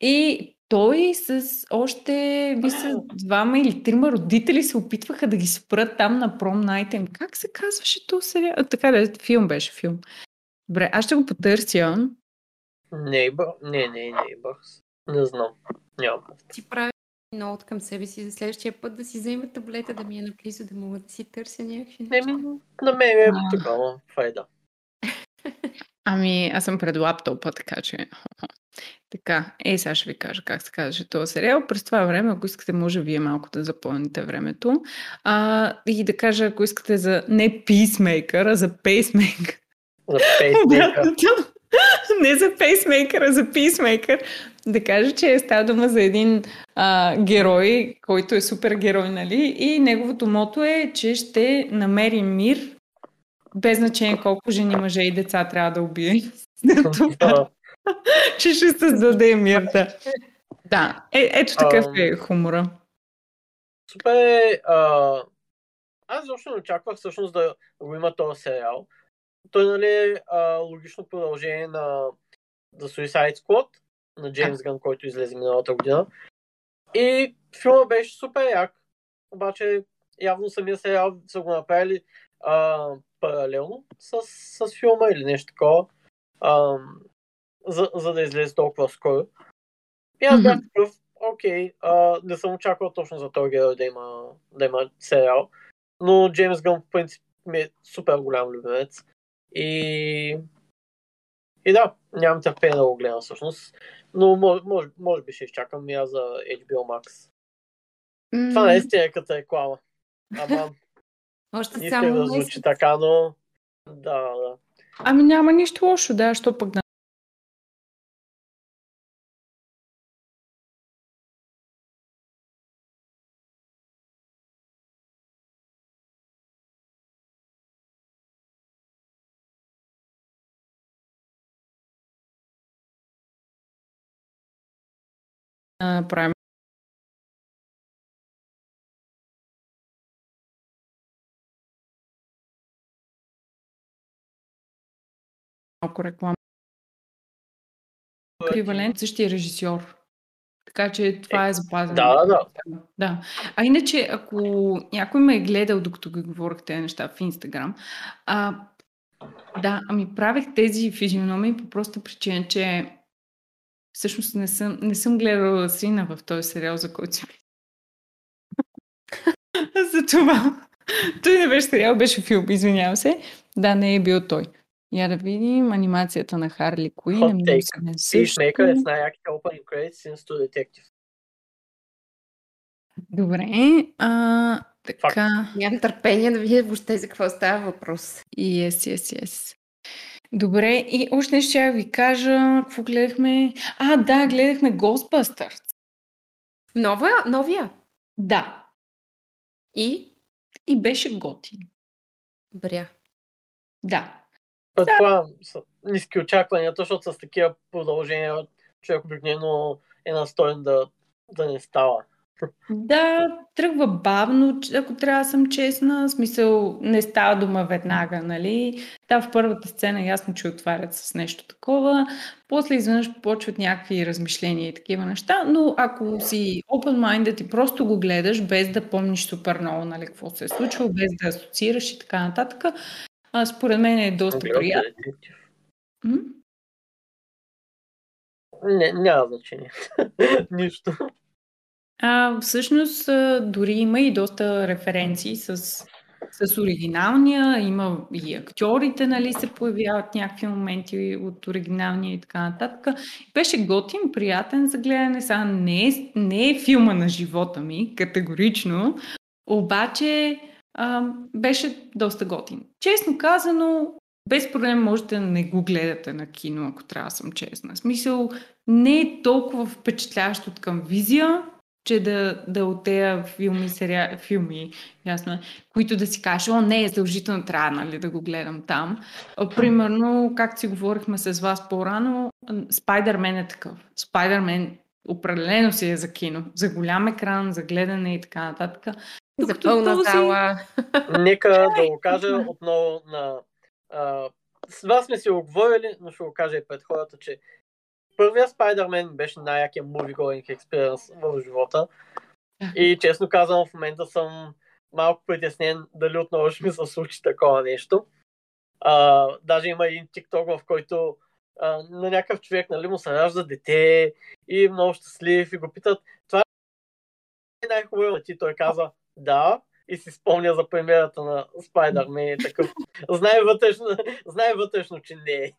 И той с още, би с двама или трима родители се опитваха да ги спрат там на пром найта Как се казваше то сериал? Така да, филм беше филм. Добре, аз ще го потърся. Нейбър? Не, не, Neighbors. Не знам. Нямам. Ти прави ноут към себе си за следващия път да си взема таблета, да ми е наблизо, да мога да си търся някакви неща. Не, на мен е такава файда. *laughs* Ами, аз съм пред лаптопа, така че... *laughs* Така, е, сега ще ви кажа как се казваше този сериал. През това време, ако искате, може вие малко да запълните времето. А, и да кажа, ако искате за не писмейкър, а за пейсмейкър. За *laughs* пейсмейкър. *laughs* не за пейсмейкър, а за писмейкър. Да кажа, че става дума за един а, герой, който е супер герой, нали? И неговото мото е, че ще намери мир, без значение колко жени, мъже и деца трябва да убие. *laughs* че ще създаде мир, да. Да, е, ето такъв е хумора. Супер. А, аз защо не очаквах всъщност да го има този сериал. Той нали е логично продължение на The Suicide Squad на Джеймс Гън, който излезе миналата година. И филма беше супер як. Обаче явно самия сериал са го направили а, паралелно с, с филма или нещо такова. А, за, за да излезе толкова скоро. И аз бях такъв, окей, а, не съм очаквал точно за този герой да има, да има сериал, но Джеймс Гън в принцип ми е супер голям любимец. И, и да, нямам търпение да го гледам всъщност, но може, може, може би ще изчакам и аз за HBO Max. Mm. Това наистина е като реклама. Ама, *laughs* Още не само да звучи така, но да, да. Ами няма нищо лошо, да, що пък да правим малко реклама. Еквивалент същия режисьор. Така че това е запазено. Да, да. да. А иначе, ако някой ме е гледал, докато ги говорих тези неща в Инстаграм, а, да, ами правех тези физиономии по проста причина, че Всъщност не съм, не съм гледала сина в този сериал, за който си *laughs* За това. Той не беше сериал, беше филм, извинявам се. Да, не е бил той. Я да видим анимацията на Харли Куин. Hot take. Peacemaker е с най-яките opening credits since True Detective. Добре. А, така. Нямам търпение да видя въобще за какво става въпрос. Yes, yes, yes. Добре, и още нещо ще ви кажа. Какво гледахме? А, да, гледахме Ghostbusters. Нова, новия? Да. И? И беше готин. Бря. Да. Предполагам, са ниски очаквания, защото с такива продължения човек обикновено е настоен да, да не става. Да, тръгва бавно, ако трябва да съм честна. В смисъл, не става дума веднага, нали? Да, в първата сцена ясно, че отварят с нещо такова. После изведнъж почват някакви размишления и такива неща, но ако си open-minded и просто го гледаш, без да помниш супер много, нали, какво се е случило, без да асоциираш и така нататък, а, според мен е доста приятно. Не, няма значение. *laughs* Нищо. А, всъщност, дори има и доста референции с, с оригиналния, има и актьорите, нали, се появяват някакви моменти от оригиналния и така нататък. Беше готин, приятен за гледане. Сега не е, не е филма на живота ми, категорично, обаче а, беше доста готин. Честно казано, без проблем можете да не го гледате на кино, ако трябва да съм честна. В смисъл, не е толкова впечатляващ от към визия, че да, да от филми, сериали, филми, ясно е, които да си кажеш, о, не, е задължително трябва нали, да го гледам там. Примерно, както си говорихме с вас по-рано, Спайдермен е такъв. Спайдермен определено си е за кино, за голям екран, за гледане и така нататък. За пълна този... зала. Нека да го кажа отново на... А, с вас сме си оговорили, но ще го кажа и пред хората, че първия Spider-Man беше най-якия movie going experience в живота. И честно казвам, в момента съм малко притеснен дали отново ще ми се случи такова нещо. А, даже има един TikTok, в който а, на някакъв човек нали, му се ражда дете и е много щастлив и го питат, това е най-хубаво ти. Той каза, да, и си спомня за премиерата на Spider-Man и такъв. Знае вътрешно, знае вътрешно, че не е.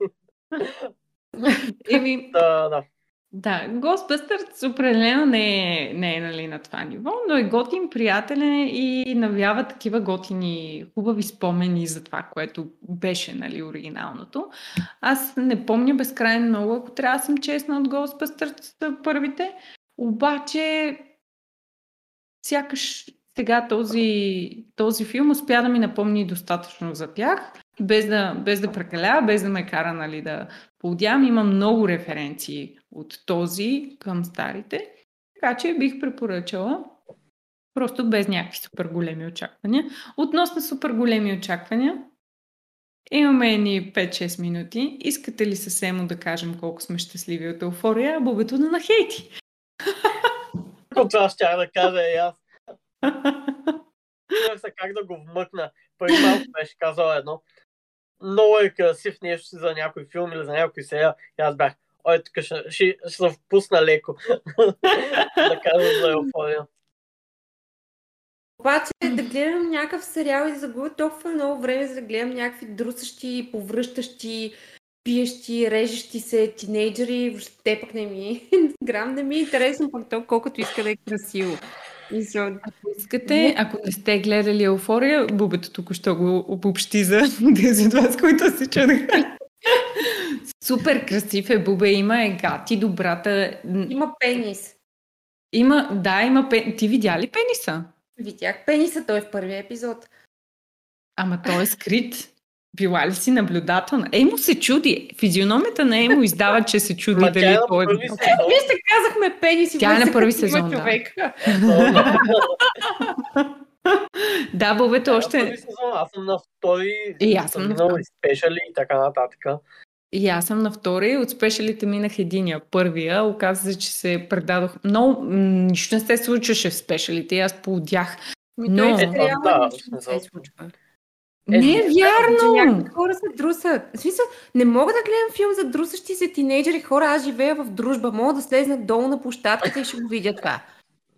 *laughs* Еми, да, да. Да, Ghostbusters определено не е, не е нали, на това ниво, но е готин, приятелен и навява такива готини, хубави спомени за това, което беше нали, оригиналното. Аз не помня безкрайно много, ако трябва да съм честна от Ghostbusters първите, обаче сякаш сега този, този филм успя да ми напомни достатъчно за тях, без да, без да прекаля, без да ме кара нали, да поудявам. Има много референции от този към старите, така че бих препоръчала просто без някакви супер големи очаквания. Относно супер големи очаквания, имаме ни 5-6 минути. Искате ли съвсем да кажем колко сме щастливи от еуфория, бубето да нахейти? *laughs* Това ще да кажа и аз. *laughs* Чувах се как да го вмъкна. Преди малко беше казал едно. Много е красив нещо си за някой филм или за някой сериал. И аз бях, ой, тук ще, ще, ще се впусна леко. *laughs* да кажа за еуфория. Обаче да гледам някакъв сериал и да загубя толкова много време, за да гледам някакви друсащи, повръщащи, пиещи, режещи се тинейджери, въобще пък не ми *laughs* грам не ми е интересно пък то, колкото иска да е красиво. Ако искате, ако не сте гледали Еуфория, Бубето тук ще го обобщи за *laughs* тези от вас, които се чудаха. Супер красив е Бубе, има е гати, добрата... Има пенис. Има, да, има пенис. Ти видя ли пениса? Видях пениса, той е в първия епизод. Ама той е скрит. Била ли си наблюдателна? Емо се чуди. Физиономията на Емо издава, че се чуди Ма дали е той е... Е, сезон. Вие се казахме пенис и Тя е на първи сезон, да. човек. Да, е на още... първи сезон, Аз съм на втори. И аз съм на втори. и спешали и така нататък. И аз съм на втори, от спешалите минах единия. Първия, оказа се, че се предадох. Но нищо не се случваше в спешалите и аз поудях. Но- Е, е да, не се смисъл. Случва. Не е вярно! някакви хора се друсат. В смисъл, не мога да гледам филм за друсащи се тинейджери хора, аз живея в дружба. Мога да слезнат долу на площадката и ще го видя това.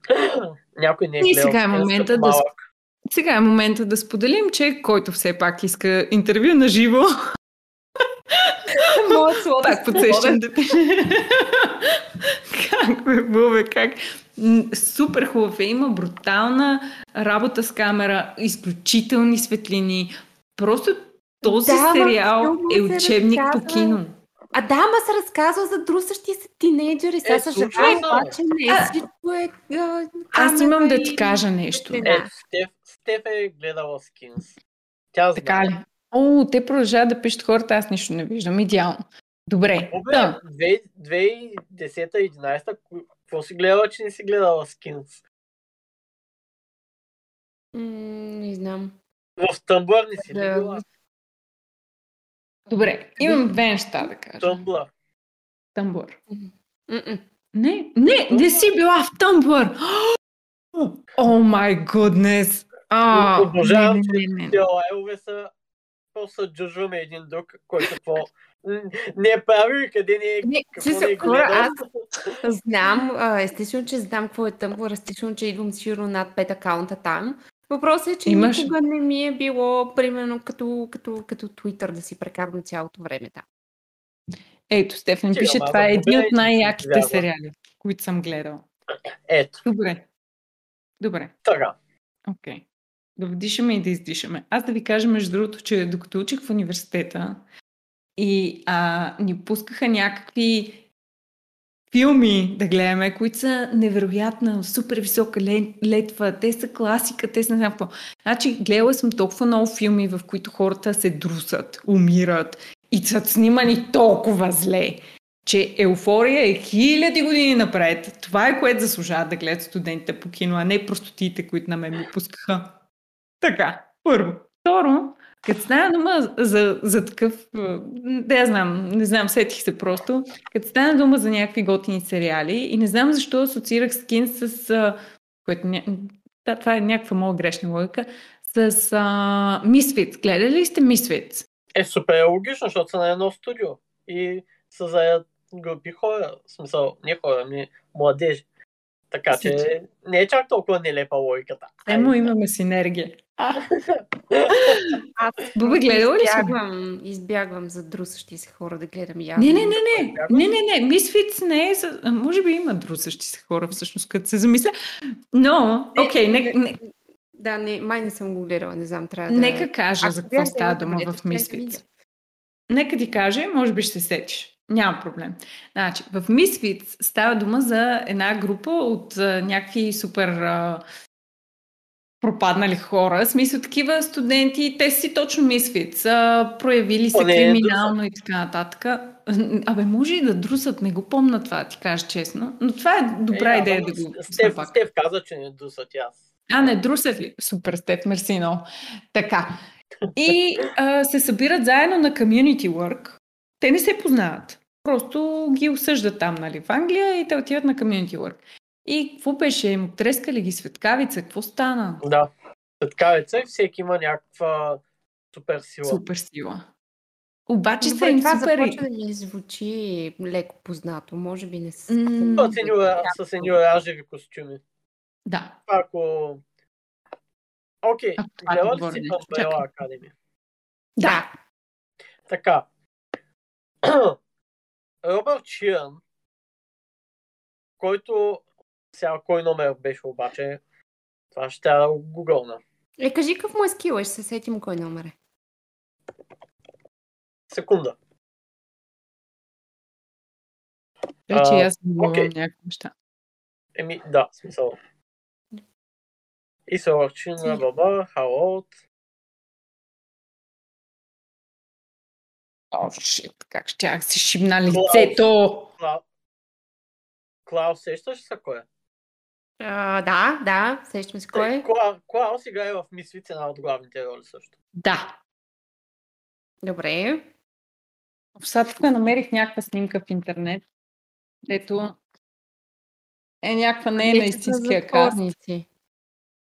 *clears throat* Някой не е И гледал. сега е момента да. Сега е момента да споделим, че който все пак иска интервю на живо, *laughs* Моят сладък пак подсещам да *laughs* Как бе, бубе, как? Супер хубав е. Има брутална работа с камера, изключителни светлини. Просто този Да, сериал е се учебник по разказва. кино. А да, ама се разказва за друсащи се тинейджери. Сега Е, съжалявам, се. обаче не А, всичко е а, Аз имам да и ти кажа нещо. Ето, Стеф, Стеф е гледала Скинс. Тя Така знае. ли? О, те продължават да пишат хората, аз нищо не виждам. Идеално. Добре. Обе, Да. 2010-2011, какво си гледала, че не си гледала Скинс? М, Не знам. В Тъмблър не си Да. била? Добре. Имам две неща да кажа. Тъмблър. Тъмблър. *gasps* Не, не, не си била в Тъмблър. О май гуднес. Обожавам, че лайвове са просто се джуджваме един друг, който какво м, не е правил и къде не е, Не, какво смисъл, не е хора, гледал. Знам, естествено, че знам какво е Tumblr, естествено, че идвам сигурно над 5 акаунта там. Въпросът е, че Имаш- никога не ми е било, примерно, като, като, като Twitter да си прекарвам цялото време там. Ето, Стефан пише, това е да един от най-яките вярвам. сериали, които съм гледал. Ето, Добре. Добре. така. Окей. Да вдишаме и да издишаме. Аз да ви кажа, между другото, че докато учих в университета и а, ни пускаха някакви филми да гледаме, които са невероятна, супер висока ле- летва, те са класика, те са не знам какво. Значи, гледала съм толкова много филми, в които хората се друсат, умират и са снимани толкова зле, че еуфория е хиляди години напред. Това е което заслужават да гледат студентите по кино, а не простотиите, които на мен ми пускаха. Така, първо. Второ, като стана дума за, за такъв, да знам, не знам, сетих се просто, като стана дума за някакви готини сериали и не знам защо асоциирах скин с, което да, това е някаква моя грешна логика, с а, Misfits. Гледали ли сте Misfits? Е, супер е логично, защото са на едно студио и са заед групи хора, в смисъл, не хора, ми младежи. Така че не е чак толкова нелепа логиката. Емо имаме синергия. Аз Бубе, гледала ли избягвам, избягвам за друсащи се хора да гледам явно. Не, не, не, не. Не, не, не. Мисфиц не е за... Може би има друсащи се хора, всъщност, като се замисля. Но, окей, Не, нека, не, Да, не, май не съм го гледала, не знам, трябва да... нека кажа Ако за какво става дума в Мисфиц. Нека ти кажа, може би ще се сетиш. Няма проблем. Значи, в Misfits става дума за една група от а, някакви супер а, пропаднали хора, в смисъл такива студенти, те си точно а, проявили се Поне криминално и така нататък. Абе, може и да друсат, не го помна това, ти кажа честно, но това е добра Е, идея да го Стев, пак. Стев каза, че не дусат и аз. А, не, друсат ли? Супер, Стеф, мерси много. Така. И а, се събират заедно на community work. Те не се познават. Просто ги осъждат там, нали, в Англия и те отиват на community work. И какво беше? Им трескали ги светкавица? Какво стана? Да. Светкавица и всеки има някаква супер сила. Супер сила. Обаче са Добре, им това супер... започва да ми звучи леко познато. Може би не са С едни оранжеви костюми. Да. Ако... Окей, това гледала ли си? Umbrella. Academy? Да. Така. *coughs* Робърт Ширан, който сега кой номер беше обаче, това ще трябва да го гугълна. Е, кажи какъв му е скила, ще се сетим кой номер е. Секунда. Вече А, аз забравям окей. някакви неща. Еми, да, смисъл. И се лъчи на баба, Халот. О, шит, как ще си шибна лицето! Кла... Клаус, сещаш се кой е? А, да, да, сещаме се кой е. Кла... Клаус играе в Мисвиц една от главните роли също. Да. Добре. Сега тук намерих някаква снимка в интернет, ето е някаква не е на истинския каст.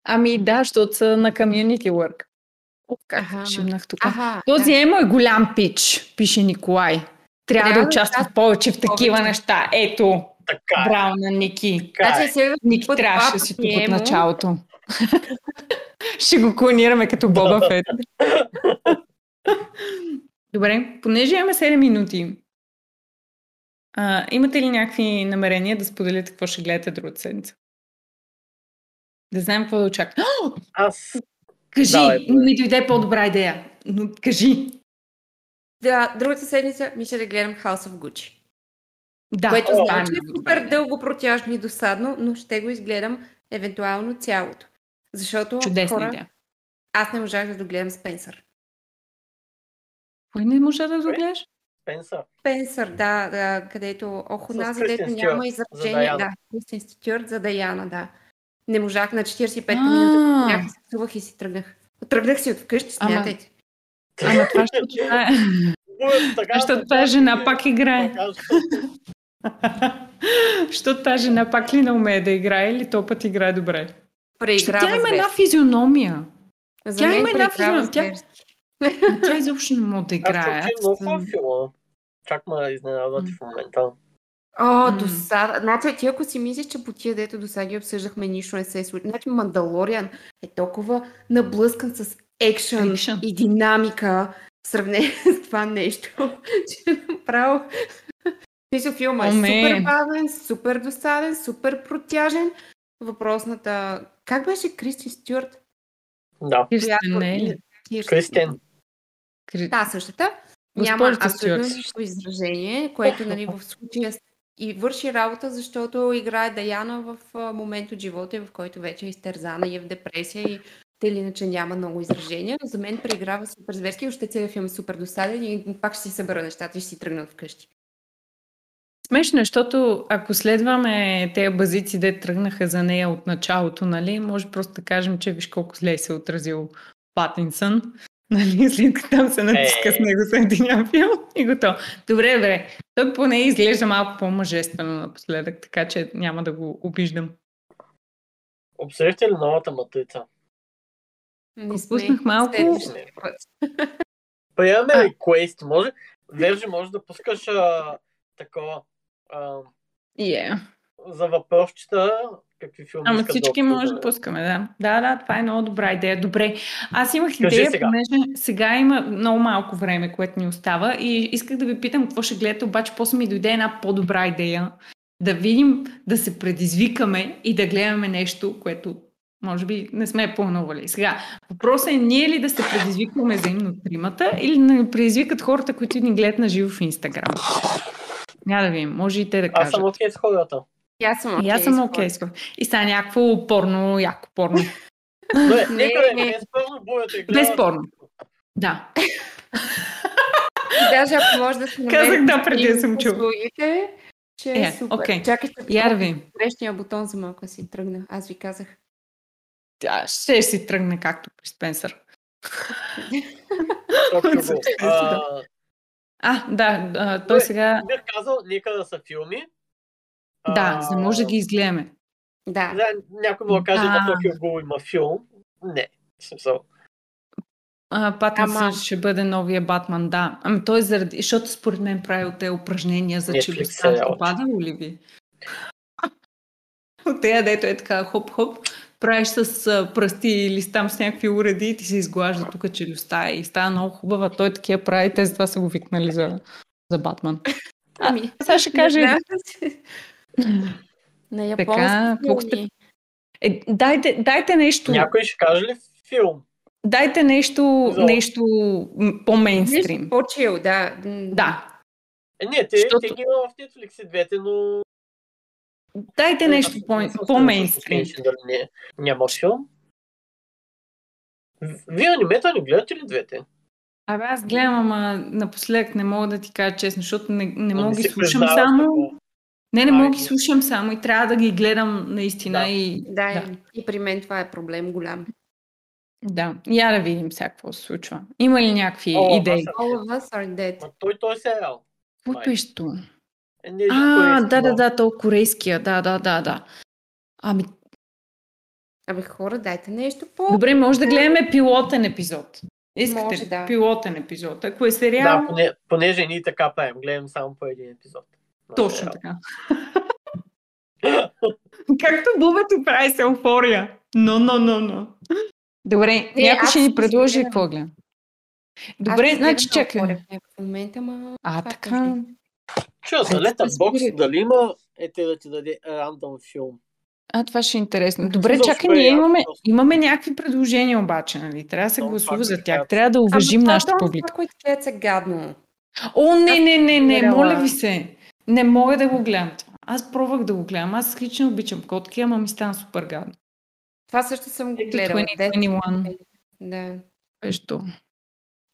Ами да, защото са на community work. Как шибнах тук. Аха, Този да. е мой голям пич, пише Николай. Трябва, Трябва да да участва участва повече в такива повече. неща. Ето, Така е. браво на Ники. Така Значи е. следващия Ники път трябваше да си тук от емо. началото. *laughs* Ще го клонираме като Боба Фет. Добре, понеже имаме 7 минути, а, имате ли някакви намерения да споделите какво ще гледате другата седмица? Да знаем какво да очакваме. *gasps* Аз Кажи, Давай, ми дойде по-добра идея. Но кажи. Да, другата седмица ми ще да гледам House of Gucci. Да, което О, знам, че е супер дълго протяжно и досадно, но ще го изгледам евентуално цялото. Защото Чудесна хора, идея. аз не можах да догледам Спенсър. Кой не можа да догледаш? Спенсър. Спенсър, да, да където ох, С онази, Кристен дето Стюарт няма. Даяна. Да, Кристен Стюарт за Даяна, да. Не можах на 45 А. минути. Някак се псувах и си тръгнах. Тръгнах си от вкъщи, смятайте. Ама това ще това е. Защото тази жена пак играе. Защото тази жена пак ли не умее да играе или то път играе добре? Преиграва тя има една физиономия. За тя има една физиономия. Тя- изобщо не може да Аз играе. хубав филма. Чак ме изненадвате в момента. О, М. до сега. Значи, ти ако си мислиш, че по тия, дето до сега ги обсъждахме, нищо не се е случило. Значи, Мандалориан е толкова наблъскан с екшън Екшън. и динамика в сравнение *laughs* с това нещо, *laughs* че направо... *laughs* Мисля, филма е супер бавен, супер досаден, супер протяжен. Въпросната... Как беше Кристи Стюарт? Да. Кристен не е. Кристен. Кри- Да, същата. Няма абсолютно никакво изражение, което нали, в случая и върши работа, защото играе Даяна в момент от живота, в който вече е изтерзана и е в депресия и те или иначе няма много изражения, но за мен преиграва супер зверски, още целият филм е супер досаден и пак ще си събера нещата и ще си тръгна вкъщи. Смешно е, защото ако следваме тези базици, де тръгнаха за нея от началото, нали, може просто да кажем, че виж колко зле се е отразил Патинсън. *laughs* Нали, след като там се натиска с Е. него за един филм и готово. Добре, добре. Той поне изглежда малко по-мъжествено напоследък, така че няма да го обиждам. Обсъждате ли новата матрица? Не Пропуснах малко. Приемаме А. ли квест? Може, Вержи, може да пускаш а, такова а, Yeah. За въпросчета, какви филми Ама всички да може да пускаме, да. Да, да, това е много добра идея. Добре. Аз имах Кажи идея, сега. понеже сега има много малко време, което ни остава и исках да ви питам какво ще гледате, обаче после ми дойде една по-добра идея. Да видим, да се предизвикаме и да гледаме нещо, което може би не сме планували. Сега, въпросът е ние ли да се предизвикваме взаимно тримата или да ни предизвикат хората, които ни гледат на живо в Инстаграм. Няма да видим, може и те да Аз кажат. съм окей с хората. И аз съм И аз съм окей. Okay. И сега някакво порно, яко порно. *laughs* Но е, Не, нека да не. е безспорно. Безспорно. Да. Даже ако може да се Казах намери да, преди да съм услугите, че е, Е, супер. окей. Чакайте, Я да видим. грешния бутон за малко си тръгна. Аз ви казах. Тя ще си тръгне както при Спенсър. *laughs* А, да, той сега... Бих казал, нека да са филми. Да, за да може да ги изгледаме. Да. Да, някой му каже, Да. на Токио Гул има филм. Не. Смисъл. Патинсън Ама- ще бъде новия Батман, да. Ами той заради... Защото според мен правил те упражнения за челюстта. Попадало ли ви? *laughs* От тея, дето е така хоп-хоп, правиш с а, пръсти или с там с някакви уреди и ти се изглажда тук челюстта и става много хубава. Той такива прави, те затова са го викнали за, за Батман. Ами, Сега ще кажа... *laughs* На Така, японски сте- филми. Е, дайте, дайте нещо. Някой ще каже ли филм? Дайте нещо, За- нещо по-мейнстрим. Нещо по-чил, да. Да. Е, не, те, Защото- те ги има в Netflix и двете, но... Дайте нещо по-мейнстрим. няма филм? Вие анимета не гледате ли двете? Абе, аз гледам, ама напоследък не мога да ти кажа честно, защото не, не мога не ги слушам само. такова. Не, не мога ги не. слушам само и трябва да ги гледам наистина Да. и... Да, Да. и при мен това е проблем голям. Да, я да видим сега какво се случва. Има ли някакви О, идеи? All of us are dead. Ма той, той е сериал. Какво беше то? Е, А, да, да, но- да, то корейския, да, да, да, да. Ами, Абе хора, дайте нещо по... добре, може да гледаме пилотен епизод. Искате Може, ли? да. Пилотен епизод. Ако е сериал, Да, поне, понеже ние така правим, гледам само по един епизод. Точно сериал. така. *laughs* Както бубето прави с еуфория. Но, но, но, но. Добре, Е, някой ще ни предложи какво гледам. Добре, не значи чакай. В някакъв момент, ама... А, това така. Чуя за Ай, Letterboxd, разбира. дали има е те да ти даде рандом филм. А, това ще е интересно. Добре, чакай, е ние имаме, имаме някакви предложения обаче, нали? Трябва да се гласува за да тях. Трябва да уважим нашата е публика. Това, което гледат са гадно. О, не, не, не, не, моля ви се. Не мога да го гледам това. Аз пробвах да го гледам. Аз лично обичам котки, ама ми стана супер гадно. Това също съм го гледала. 2021. Да. Нещо.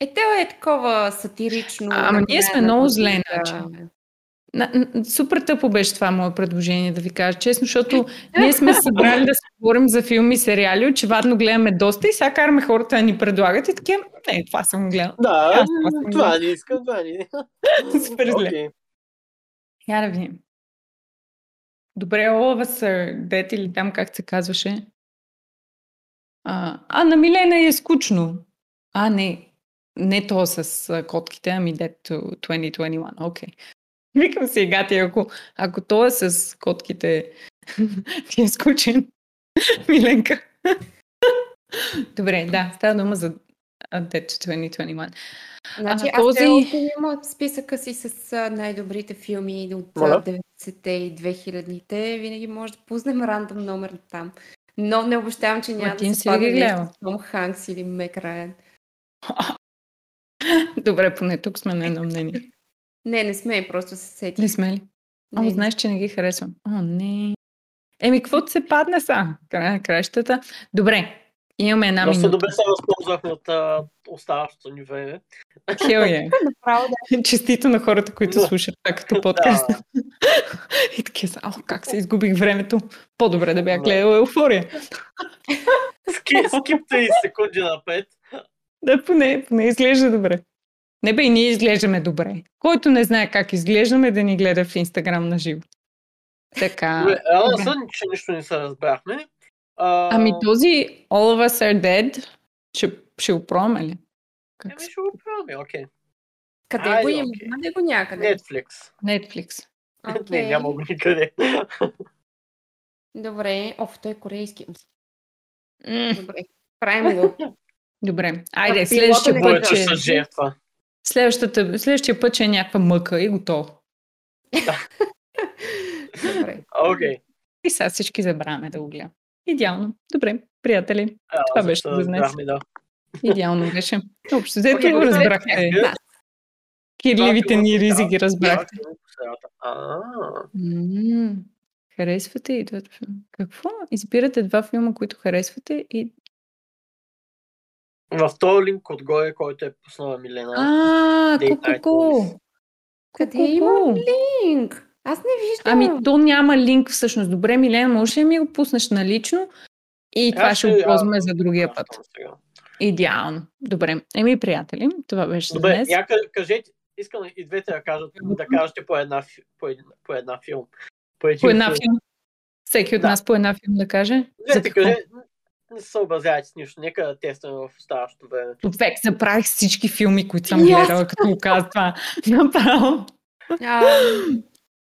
Е, те е такова сатирично. Ама ние сме много зле, годината. значи. На, н- супер тъпо беше това мое предложение, да ви кажа честно, защото ние сме събрали да се говорим за филми и сериали, очевидно гледаме доста и сега караме хората да ни предлагат и такива, не, това съм гледал. Да, Аз това съм това не искам, това не. *laughs* Супер зле. Окей. Я да видим. Добре, Us are Dead или там как се казваше. А, а на Милена е скучно. А, не. Не то с котките, ами Dead to 2021. Окей. Викам се, гати, ако, ако то е с котките, *laughs* ти е скучен. *laughs* Миленка. *laughs* Добре, да, става дума за а, Dead to 2021. Значи, А, аз този- този... имам списъка си с най-добрите филми от Моля? а, 90-те и 2000-те. Винаги може да пуснем рандом номер там. Но не обещавам, че няма Мартин да се ги нещо с Том Ханкс или Мек Райан. *laughs* Добре, поне тук сме на едно мнение. Не, не сме, просто се сети. Не сме ли? Ама знаеш, че не ги харесвам. О, не. Еми, какво се падне са? Край на кращата. Добре, имаме една Доста минута. добре се възползвахме от а, оставащото ни време. Хел е. *laughs* Честито на хората, които Да. слушат това като подкаст. Да. *laughs* И такива са, ало, как се изгубих времето. По-добре да бях Да. гледала еуфория. *laughs* Ски, скип 30 секунди напред. Да, поне, поне изглежда добре. Не бе, и ние изглеждаме добре. Който не знае как изглеждаме, да ни гледа в Инстаграм на живо. Така. Сън, че нищо не се разбрахме. А, Ами този All of Us are Dead, ще, ще го пробваме ли? Как Еми ще го правим, окей. Къде Айде, го има? Има ли го някъде? Netflix. Netflix. *laughs* Не, няма го никъде. Добре, оф, той е корейски. М, Добре, правим го. *laughs* Добре. Айде, А, следващия път, с жертва. Следващата, следващия път, че е някаква мъка и готово. *laughs* Добре. Окей. И сега всички забравяме да го гледам. Идеално. Добре, приятели. А, Това беше за днес. да. Идеално беше. Общо, взето го разбрахте. Да. Кирливите ни ризи ги разбрахте. Харесвате и двата филма. Какво? Избирате два филма, които харесвате и... В този линк отгоре, който е пуснала Милена. А, ку-ку-ку. Къде Ку-ку-ку. има линк? Аз не виждам. Ами, то няма линк всъщност. Добре, Милена, можеш ли ми го пуснеш налично? И това ще го ползваме за другия път. сега. Идеално. Добре. Еми, приятели, това беше за Добре, днес. я ка- кажете, искам и двете да, кажат, да кажете по една, по една, по една филм. По, един По една филм. филм. Всеки от Да. нас по една филм да каже. За Двете кажете, не се съобразявайте с нищо, нека да тестваме в оставащото време. Човек, забравих всички филми, които съм гледала, като го каза това. *laughs* Направо.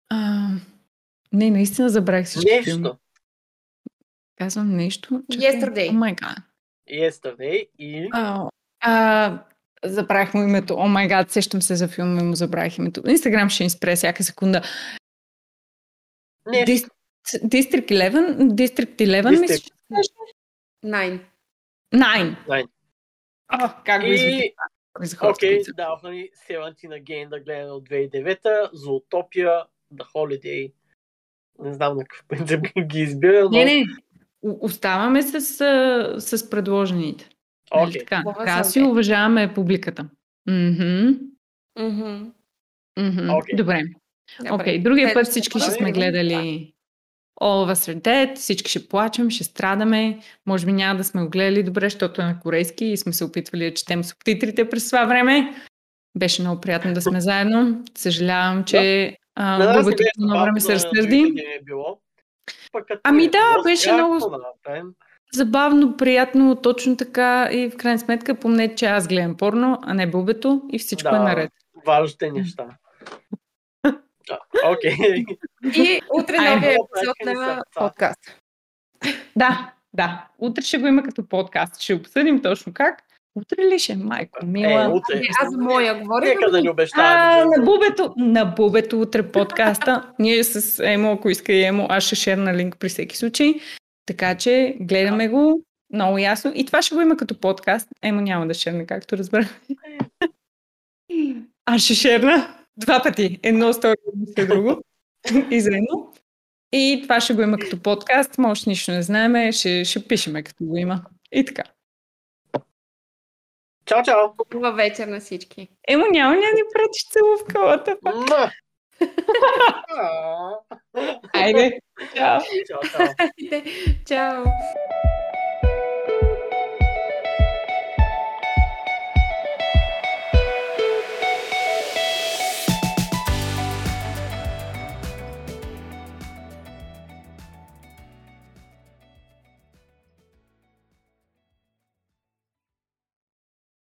А, не, наистина забравих всички филми. Нещо. Казвам нещо. Yesterday. О май гад. Yesterday и... А, а, забравих му името. О май гад, сещам се за филма и му забравих името. Инстаграм ще ни спре всяка секунда. Нещо. Дис- District 11? District 11 мисля, че. Nine. Nine. А, как го? И... Окей, са- даваха ни Seventeen Again да гледаме от 2009-та, Zootopia, The Holiday. Не знам на какъв принцип *laughs* ги избира, но... Не, не. Оставаме с, с предложените. Нали Окей. така? Така си уважаваме публиката. Мгм. Мгм. Окей. Добре. Окей, другия път всички ще сме гледали All of Us are Dead, всички ще плачем, ще страдаме, може би няма да сме го гледали добре, защото е на корейски и сме се опитвали да четем субтитрите през това време. Беше много приятно да сме заедно. Съжалявам, че а, беше по време се разсърди. е Ами е да, беше много- да? Забавно, приятно, точно така и в крайна сметка помнете, че аз гледам порно, а не Бубето и всичко Да. е наред. Важните неща. *laughs* Да, Окей. И утре новия епизод на подкаст. Да, да. Утре ще го има като подкаст. Ще обсъдим точно как. Утре ли ще, майко, мила? Е, утре. Аз за моя говоря. Нека да ни А, обещаваме. на бубето, на бубето утре подкаста. *laughs* Ние с Емо, ако иска и Емо, аз ще шерна линк при всеки случай. Така че гледаме го много ясно. И това ще го има като подкаст. Емо няма да шерне, както разбрах. *laughs* Аз ще шерна два пъти. Едно стори, едно друго. *laughs* И заедно. И това ще го има като подкаст. Може нищо не знаеме. Ще, ще пишеме като го има. И така. Чао, чао. Хубава вечер на всички. Емо няма няма ни пратиш целувкалата. Айде. Чао, чао. Чао!